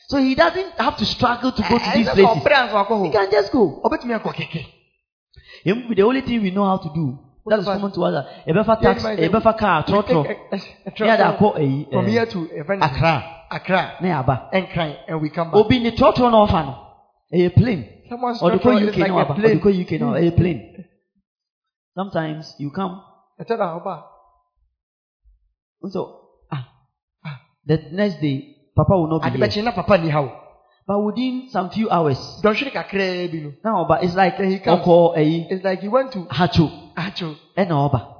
So He doesn't have to struggle to go to these ɛnsɛ places. ɔbrɛ anso akɔ He can just go. akɔ kɛkɛ Him- The only thing we know how to do that is common to us. Ebefa tax, Yeah, you might- ebefa car, trotro. Yeah, that ko eh, from eh, here to a friend Accra. Accra Na yaba. and cry and we come back Obi ni na ofa no. A plane. someone's Or the is UK like na a waba. Or the plane ko UK na a plane. Sometimes you come ɛtɛ da hɔ ba so ah ah the next day Papa will not be here. na papa ni o But within some few hours, dɔnhwere kakraa bi no now but it's like he comes. oko eh it's like he went to hacho acho and oba.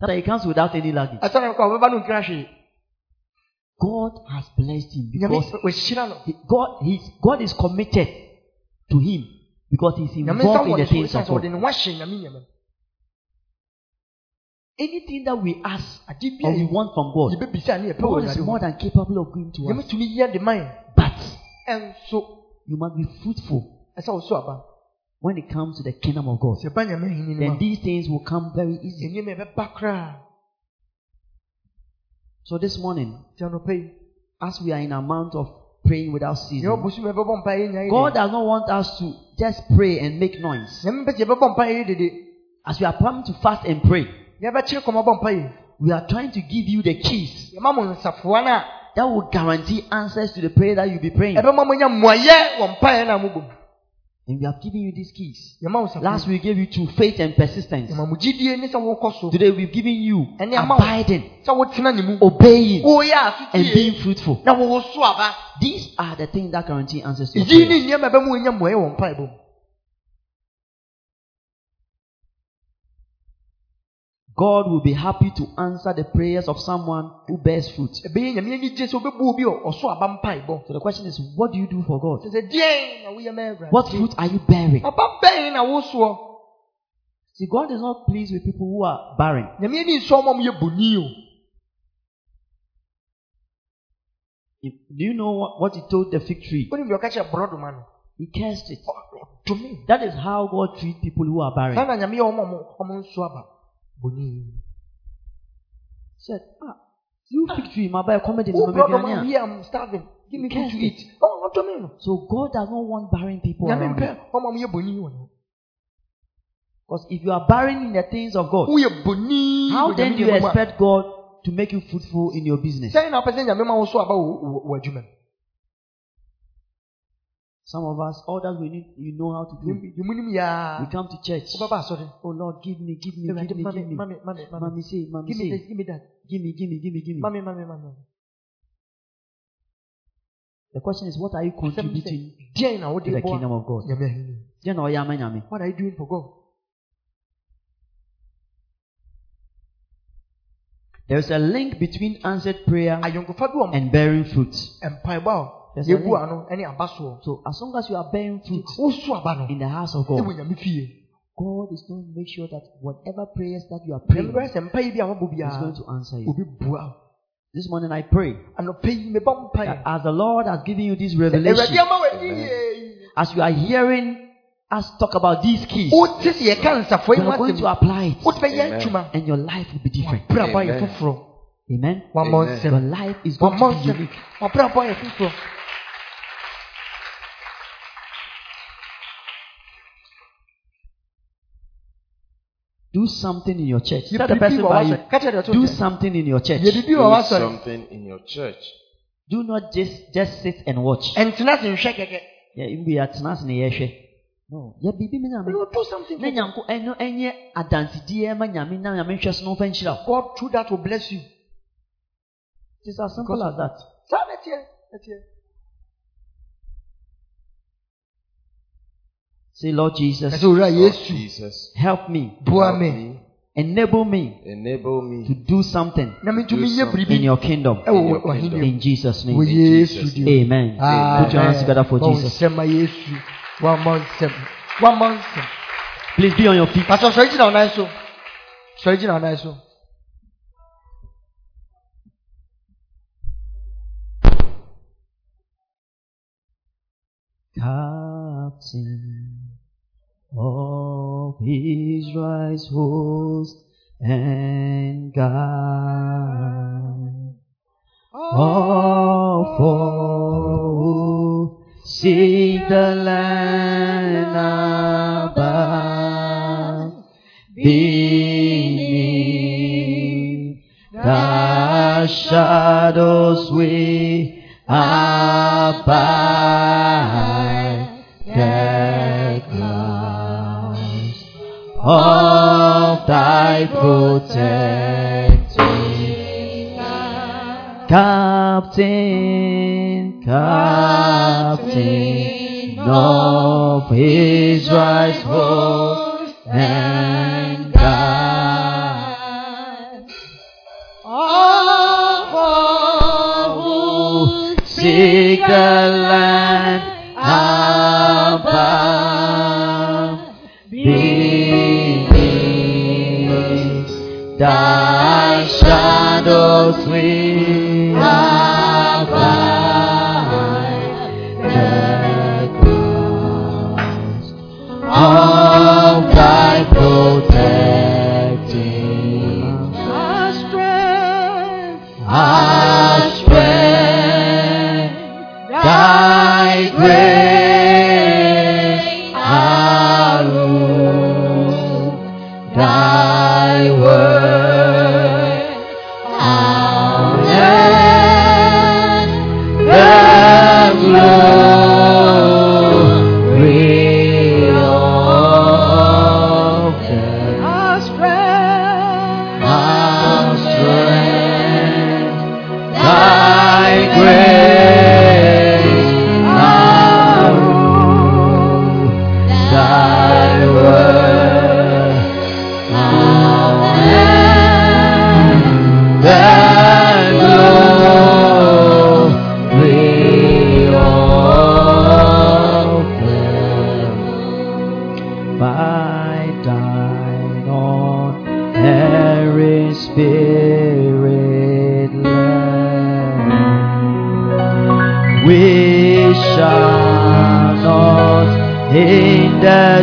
That he comes without any luggage. da hɔ ɔbɛba no nkira hwee God has blessed him because he- God, he's, God is committed to him because he's involved in the things of God. ne ho ahyɛ nyame nyama mu. Anything that we ask or we want from God, yɛbɛbisa ne yɛpɛ wɔ God is more than capable of giving to us. tumi yɛ de man But ɛnso you must be fruitful ɛsɛ wo so aba when it comes to the kingdom of God. sɛ ɛba nyame ahenni no Then these things will come very easy. ɛnneɛma ɛbɛba koraa So this morning, nti anɔpa yi as we are in a month of praying without ceasing, ɔbɔ so mu ɛbɛbɔ mpa yɛ nya God does not want us to just pray and make noise. nyame mpɛ sɛ yɛbɛbɔ mpa yɛ dede As we are planning to fast and pray, yɛbɛkyere kɔmɔ bɔ we are trying to give you the keys. Yɛma mo nsafoa no a that will guarantee answers to the prayer that you'll be praying. ɛbɛma mo nya mmuayɛ wɔ mpa no a mobɔ mu And we have given you these keys. yɛma wo nsafoa Last we gave you two faith and persistence. yɛma mo gyidie ne sɛ wokɔ so. Today we've given you And the amount. abiding, sɛ wotena ne mu. Obeying, oh, woyɛ and being fruitful. na wɔwɔ so aba. These are the things that guarantee answers to your yi ne prayers. nneɛma ɛbɛma wo nya mmuayɛ wɔ mpa yɛ bɔ mu God will be happy to answer the prayers of someone who bears fruit. ɛbɛyɛ nyame ani gye sɛ wobɛbu obi a ɔso aba mpaebɔ So the question is, what do you do for God? sɛ sɛ deɛn na woyɛ What fruit are you bearing? aba bɛn na wosoɔ See, God is not pleased with people who are barren. nyame ani nsɔ ma moyɛ boni o If- Do you know what, what He told the fig tree? wonim deɛ ɔka kyerɛ borɔdoma no He cursed it. ɔdome That is how God treats people who are barren. Saa na nyame yɛ ɔma ɔmo ɔmo nso aba boni He said, ah, you fig tree, my boy, come in wo the borɔdoma here i'm starving. Give me food to eat. Ɔmo ɔdome no So God does not want barren people around you. mpɛ ɔma mo yɛ boni wɔ no Because if you are barren in the things of God, how then do you nneɛma mu a, expect God to make you fruitful in your business? Some of us, all that we need, you know how to do. We come to church. Oh, asɔre Oh Lord, give me, give me, give me, give me. ma me, ma me, ma me. Mommy say, mommy Give me this, give me that. give me, give me, give me, give me. me, ma me. The question is, what are you contributing deɛn na wode to the kingdom of God? nyame ahenni? Then oh, yama, yama. What are you doing for God? There is a link between answered prayer Ayɔnkofa bi wɔ and bearing fruit. Mpaebɔ a There's a yɛbu link. ano ne aba soɔ. So as long as you are bearing fruit Woso aba no in the house of ɛwɔ God, nyame fie. God is going to make sure that whatever prayers that you are praying bɛyɛ sɛ mpaeɛ bi a wabɔ is going to answer you. obi bua. This morning I pray Anɔpa yi mebɔ mpaeɛ. that as the Lord has given you this revelation, ama w'ani yie. as you are hearing us talk about these keys, Wote sɛ yɛka nsafo yi you are going to apply it, Amen. and your life will be different. Wabrabɔ ayɛ Amen. foforɔ. Amen. Wammɔ Amen. Your nsɛm. life is going Wammɔ to be nsɛm. unique. Do something in your church. Yɛ Tell the person by you. Ka kyerɛ deɛ ɔto Do something in your church. Yɛ biribi wɔ Do something in your church. Do not just just sit and watch. Ɛntena se nhwɛ kɛkɛ. Yeah, mbu yɛ atena ase. No, yɛ biribi mi do something Na for God. nyanko eh, ɛno ɛnyɛ eh, adansidie eh, ma nyame na nyame nhwɛ so na ɔmfa nhyira wo. God through that will bless you. It is as simple Because as that. Saa na ɛteɛ. Ɛteɛ. Say, Lord Jesus, Ɛsɛ owura Lord Jesus, help me, Boa help me. me, enable me to do something Na mi tumi Do yɛ something. in your kingdom. In your kingdom. In Jesus' name. Yesu Jesus' dim. Amen. Amen. Put your hands together for Jesus. nsɛm ma Yesu. Wammɔ nsɛm. Please be on your feet. Pastor sɔre gyina wo nan so. Sɔre gyina wo nan so. Captain of Israel's host and God. All for seek the land above the shadows we abide of thy protecting Captain, Captain of Israel's host and God. All who seek the land thy shadows we abide. the clouds of thy protecting strength, strength,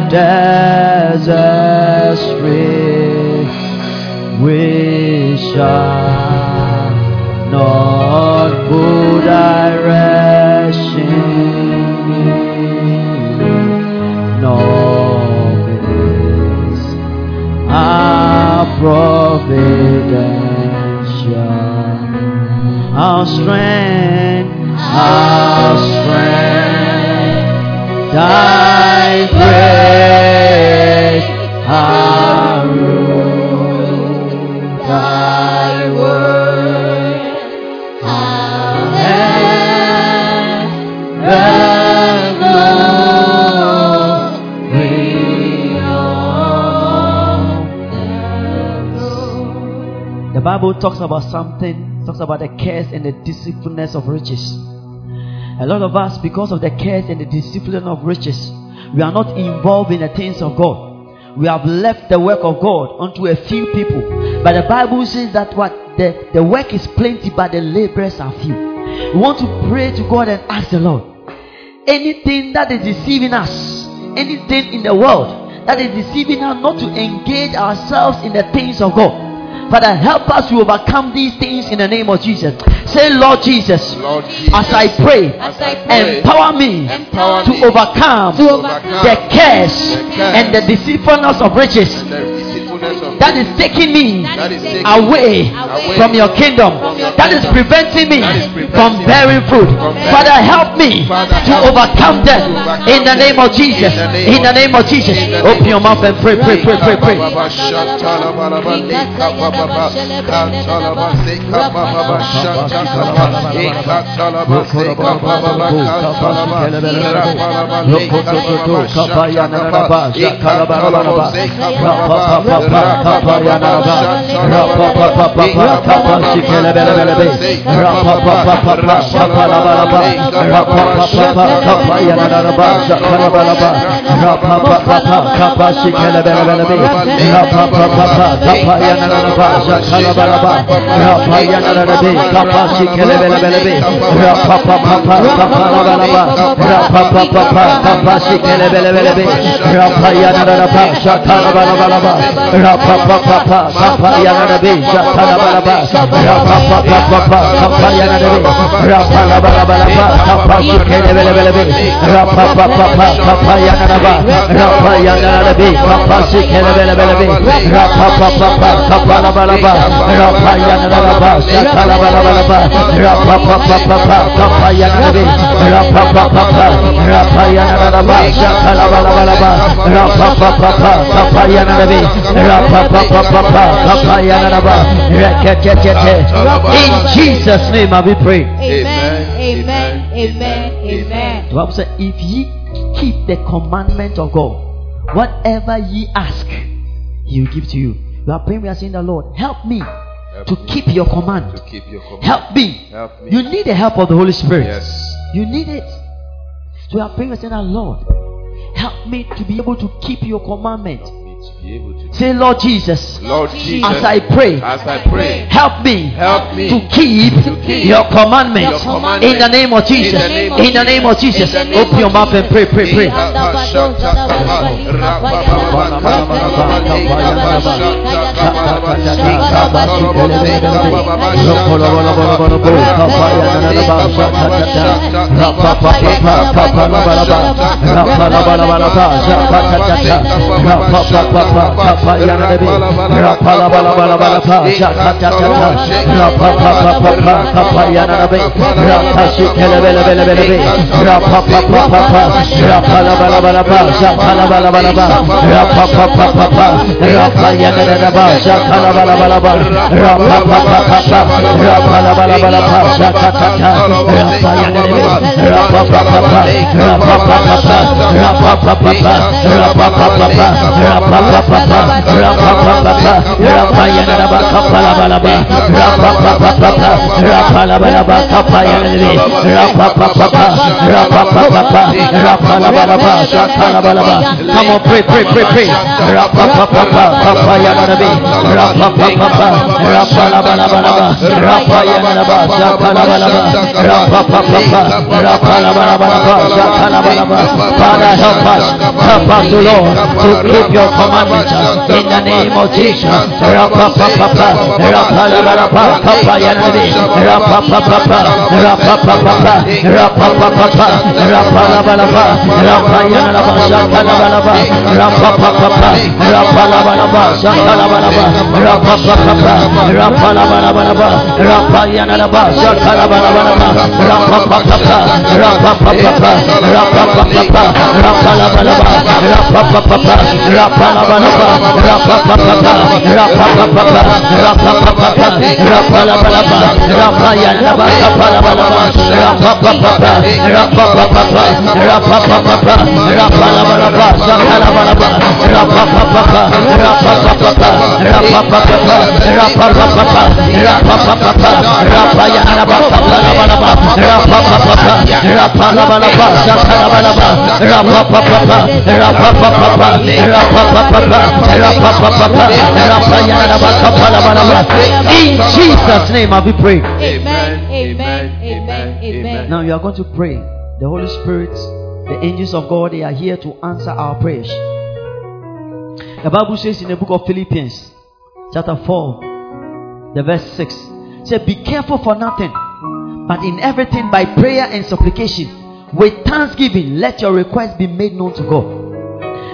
in the deserts. We shall not go direction, nor miss our providential, our strength, our strength, thy grace, hand, the the Bible talks about something, talks about the cares and the deceitfulness of riches. A lot of us, because of the cares and the discipline of riches, we are not involved in the things of God. We have left the work of God unto a few people. But the Bible says that what the, the work is plenty, but the laborers are few. We want to pray to God and ask the Lord anything that is deceiving us, anything in the world that is deceiving us not to engage ourselves in the things of God. Father, help us to overcome these things in the name of Jesus. Say, Lord Jesus, Lord Jesus, as I pray, as I pray, empower me empower to me overcome to overcome the cares the cares and the deceitfulness of riches that is taking me that is taking away away from your kingdom that is preventing me That is preventing from bearing fruit father help me to overcome to them in the name of jesus In the name of jesus In the name open your mouth and pray pray pray pray pray Rapa Yanaba, papa papa yana da be shata da bala ba papa papa papa papa yana da be rapa la bala bala ba papa shike de bele bele be rapa papa papa rapa rapa rapa rapa rapa rapa rapa rapa in jesus name i will pray Amen, Amen. amen, Amen. The Bible said, If ye keep the commandment of God, whatever ye ask, He will give to you. We are praying, we are saying, The Lord, help me Help to keep your command. to keep your command. Help me. Help me. You need the help of the Holy Spirit. Yes. You need it. So we are praying, we are saying, Lord, help me to be able to keep your commandment. To to. Say, Lord Jesus, Lord Jesus, as I pray, as I pray, help me help me to keep to keep your commandment your commandment. in the name of Jesus. In the name of Of Jesus. Pray, pray. Come on, pray, pray, pray, pray. Father, help us. Help us, Lord, to keep your commandments in the name of Jesus. Rapapapapa, rapalabalapa, kapayanabi, rapapapapa, rapapapapa, rapapapapa, rapalabalapa, rapayanalaba, shakalabalaba, rapapapapa, rapalabalaba, shakalabalaba, rapapapapa, rapalabalabalaba, rapayanalaba, shakalabalaba, rapapapapa, rapapapapa, rapapapapa, rapalabalaba, rapapapapa, rapalabalaba, rapapapapa, rapapapapa, rapapapapa, rapalabalaba, rapayanalaba, kapalabalaba, rapapapapa, rapapapapa, rapapapapa, rapalabalaba, shakalabalaba, rapapapapa, rapapapapa, rapapapapa, rapapapapa, rapapapapa, rapayanalaba, kapalabalaba, rapapapapa, rapalabalaba, shakalabalaba, rapapapapa, rapapapapa, rapapapapa, rapapapapa, rapayanalaba, kapalabalaba. In Jesus' name, have we prayed? Amen. Amen. Amen. Amen. Now you are going to pray. The Holy Spirit, the angels of God, they are here to answer our prayers. The Bible says in the book of Philippians, chapter 4, the verse 6, say, Be careful for nothing, but in everything by prayer and supplication, with thanksgiving, let your requests be made known to God.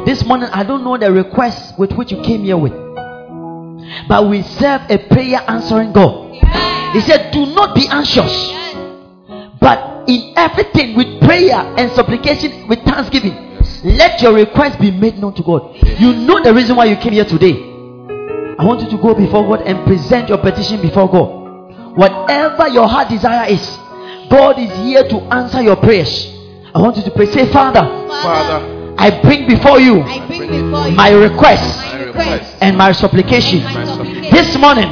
This morning, I don't know the request with which you came here with, but we serve a prayer answering God. He said, Do not be anxious. But in everything with prayer and supplication with thanksgiving, let your request be made known to God. You know the reason why you came here today. I want you to go before God and present your petition before God. Whatever your heart desire is, God is here to answer your prayers. I want you to pray. Say, Father, Father, I bring before you bring before you my requests request and my supplication. my supplication. This morning,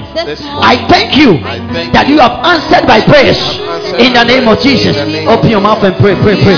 I thank you that you have answered my prayers. In the name of Jesus. Open your mouth and pray, pray, pray.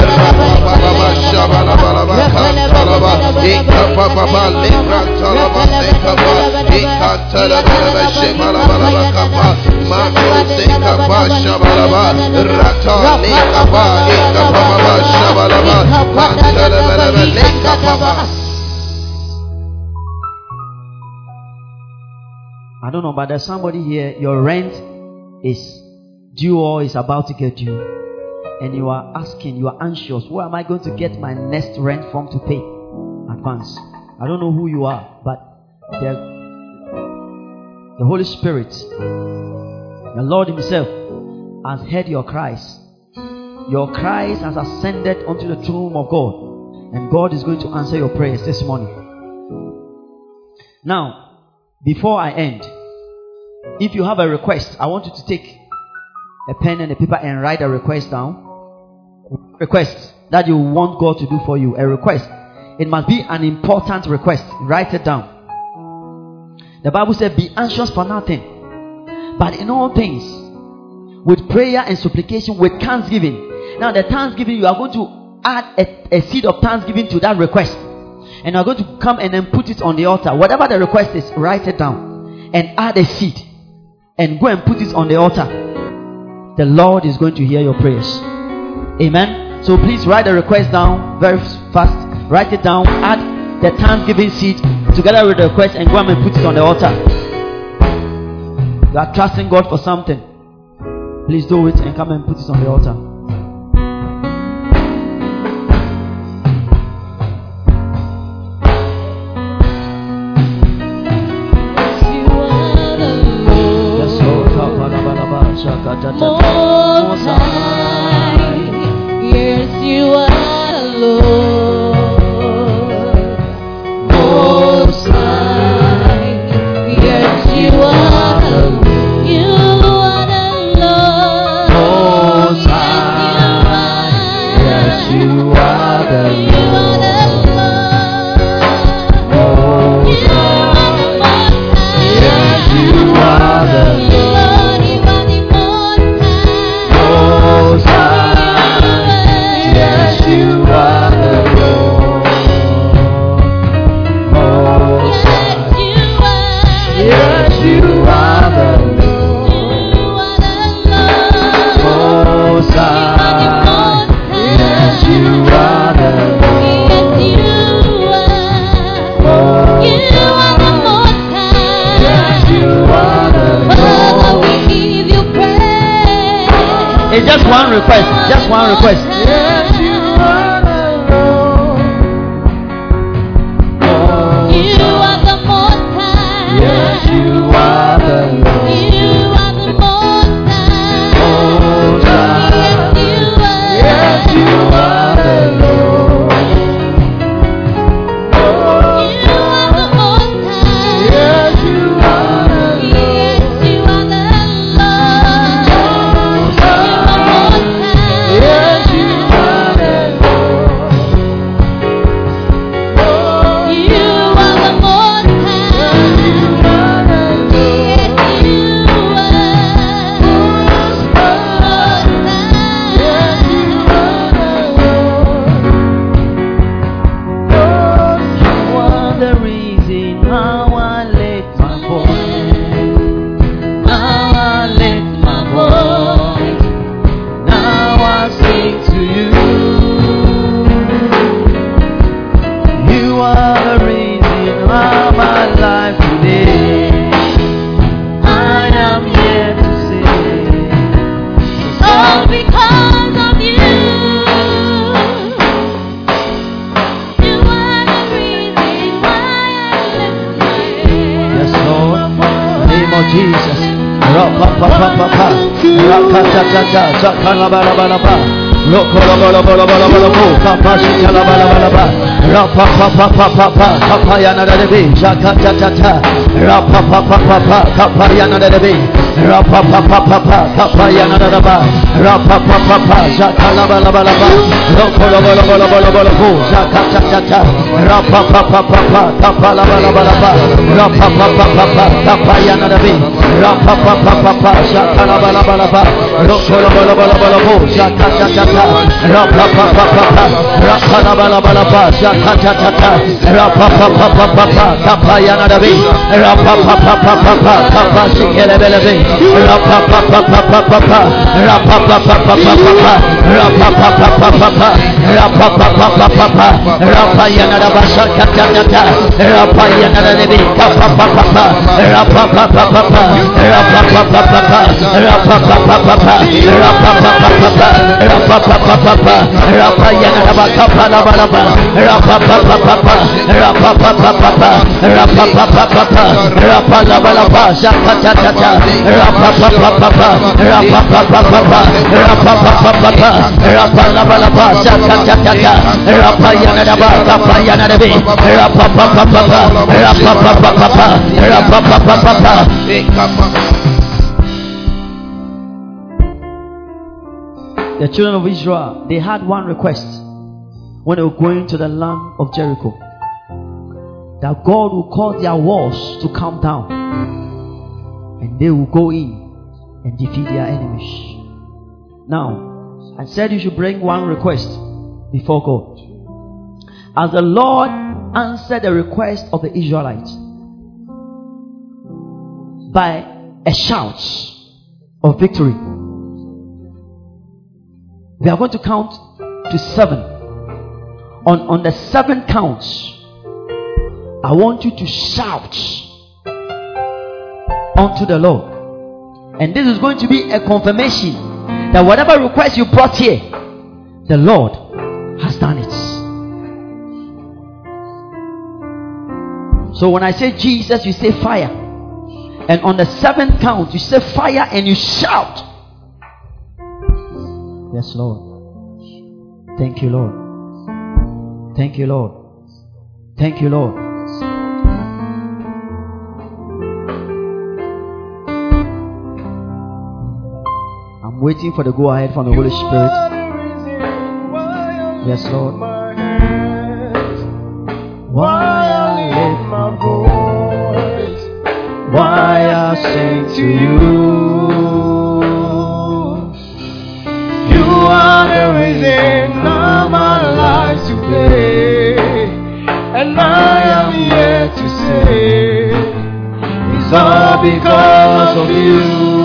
I don't know, but there's somebody here, your rent is due or is about to get due. And you are asking, you are anxious, where am I going to get my next rent from to pay? Advance. I don't know who you are, but the, the Holy Spirit, the Lord Himself, has heard your cries. Your cries has ascended unto the throne of God. And God is going to answer your prayers this morning. Now, before I end, if you have a request, I want you to take a pen and a paper and write a request down. Request that you want God to do for you. A request. It must be an important request. Write it down. The Bible said, Be anxious for nothing, but in all things, with prayer and supplication, with thanksgiving. Now, the thanksgiving, you are going to add a, a seed of thanksgiving to that request. And you are going to come and then put it on the altar. Whatever the request is, write it down and add a seed and go and put it on the altar. The Lord is going to hear your prayers. Amen. So please write the request down very fast. Write it down. Add the thanksgiving seed together with the request and go and put it on the altar. You are trusting God for something. Please do it and come and put it on the altar. Yes, Lord. You are Sakalabalaba. Rapa Ka-pa-ya-na-da-da-bi. Za-ka-ta-ta-ta. Ra-pa-pa-pa-pa-pa. Ka-pa-ya-na-da-da-bi. Ra-pa-pa-pa-pa-pa. Ka-pa-ya-na-da-da-ba. Ra-pa-pa-pa-pa. Za-ka-la-ba-la-ba-la-ba. Ro-ko-lo-bo-lo-bo-lo-bo-lo-bo. Za-ka-ta-ta-ta. Ra-pa-pa-pa-pa-pa. Ka-pa-la-ba-la-ba-la-ba. Ra-pa-pa-pa-pa-pa. Ka-pa-ya-na-da-bi. Ra-pa-pa-pa-pa-pa. Za-ka-la-ba-la-ba-la-ba. Ro-ko-lo-bo-lo-bo-lo-bo-lo-bo. Za-ka-ta-ta-ta. Ra-pa-pa-pa-pa-pa. Ra-pa-la-ba-la-ba-la-ba. Za-ka-ta-ta-ta. Ra-pa-pa-pa-pa-pa. Ka-pa-ya-na-da-bi. Ra-pa-pa-pa-pa-pa. Ka-pa-shi-ke-le-be-le-be. Ra-pa-pa-pa-pa-pa-pa. Ra-pa-pa-pa-pa-pa-pa. Ra-pa-pa-pa-pa-pa-pa. Ra-pa-pa-pa-pa-pa-pa. Ra-pa-ya-na-da-ba. Za-ka-ta-ta-ta. Ra-pa-ya-na-da-bi. Ka-pa-pa-pa-pa. Ra-pa-pa-pa-pa-pa. Ra-pa-pa-pa-pa-pa. Ra-pa-pa-pa-pa-pa. Ra-pa-pa-pa-pa-pa. Ra-pa-pa-pa-pa-pa. Ra-pa-ya-na-da-ba. Ka-pa-la-ba-la-ba. Ra-pa-pa-pa-pa-pa. Ra-pa-pa-pa-pa-pa. Ra-pa-pa-pa-pa-pa. Ra-pa-la-ba-la-ba. Za-ka-ta-ta-ta. Ra-pa-pa-pa-pa-pa. Ra-pa-pa-pa-pa-pa. Ra-pa-pa-pa-pa-pa. Ra-pa-la-ba-la-ba. Za-ka-ta-ta-ta. Ra-pa-ya-na-da-ba. Ka-pa-ya-na-da-bi. Ra-pa-pa-pa-pa-pa. Ra-pa-pa-pa-pa-pa. Ra-pa-pa-pa-pa-pa. The children of Israel, they had one request when they were going to the land of Jericho that God will cause their walls to come down and they will go in and defeat their enemies. Now, I said you should bring one request before God. As the Lord answered the request of the Israelites by a shout of victory. We are going to count to seven. On, on the seven counts, I want you to shout unto the Lord. And this is going to be a confirmation that whatever request you brought here, the Lord has done it. So when I say Jesus, you say fire. And on the seventh count, you say fire and you shout Yes, Lord. Thank you, Lord. Thank you, Lord. Thank you, Lord. Waiting for the go ahead from the Holy Spirit. Yes, Lord. Why I lift my voice, why I sing to you. You are the reason of my life today, and I am here to say it's all because of you.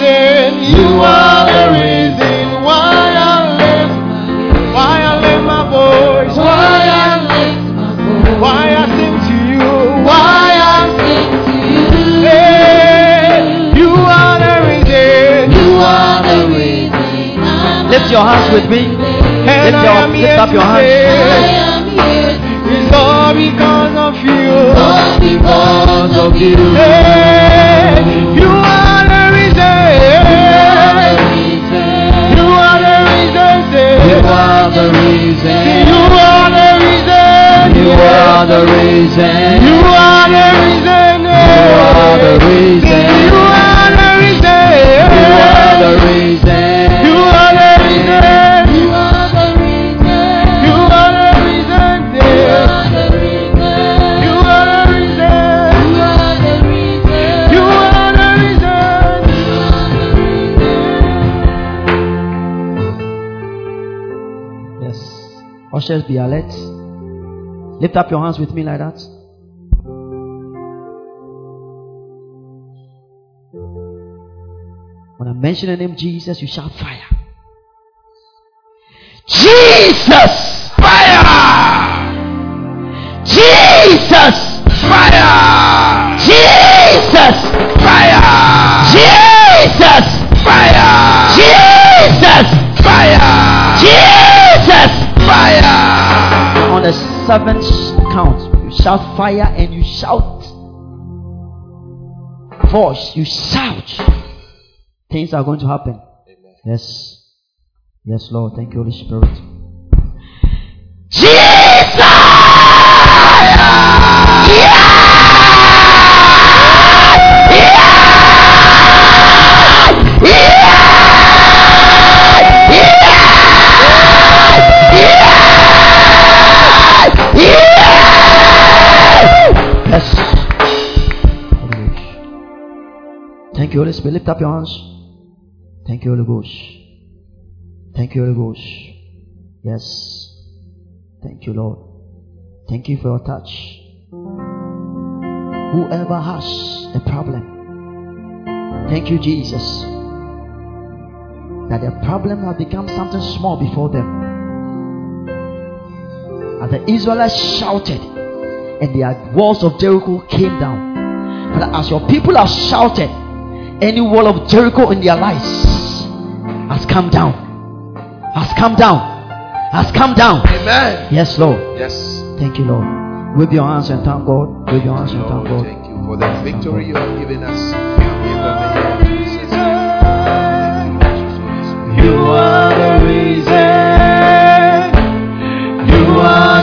Reason. You are the reason why I live, why I lift my voice, why I why I sing to you, why I sing to you. Hey, you are the reason. You are the reason. Lift your hands with me. And Lift, I your, am lift up your hands. It's all because of you. Because of you. Hey, you are are the reason. You are the reason. You are the reason. You are the reason. You are the reason. Be alert. Lift up your hands with me like that. When I mention the name Jesus, you shout fire. Jesus! Fire! Jesus! Fire! Jesus! Seventh count, you shout fire and you shout voice, you shout. Things are going to happen. Yes. Yes, Lord. Thank you, Holy Spirit. Thank you, Holy Spirit. Lift up your hands. Thank you, Holy Ghost. Thank you, Holy Ghost. Yes. Thank you, Lord. Thank you for your touch. Whoever has a problem, thank you, Jesus, that their problem has become something small before them. As the Israelites shouted, and the walls of Jericho came down. But as your people have shouted, any wall of Jericho in their lives has come down. Has come down. Has come down. Amen. Yes, Lord. Yes. Thank you, Lord. With your hands and thank God. With your hands and thank God. Thank you for the victory you have given us. The. You are the reason. You are.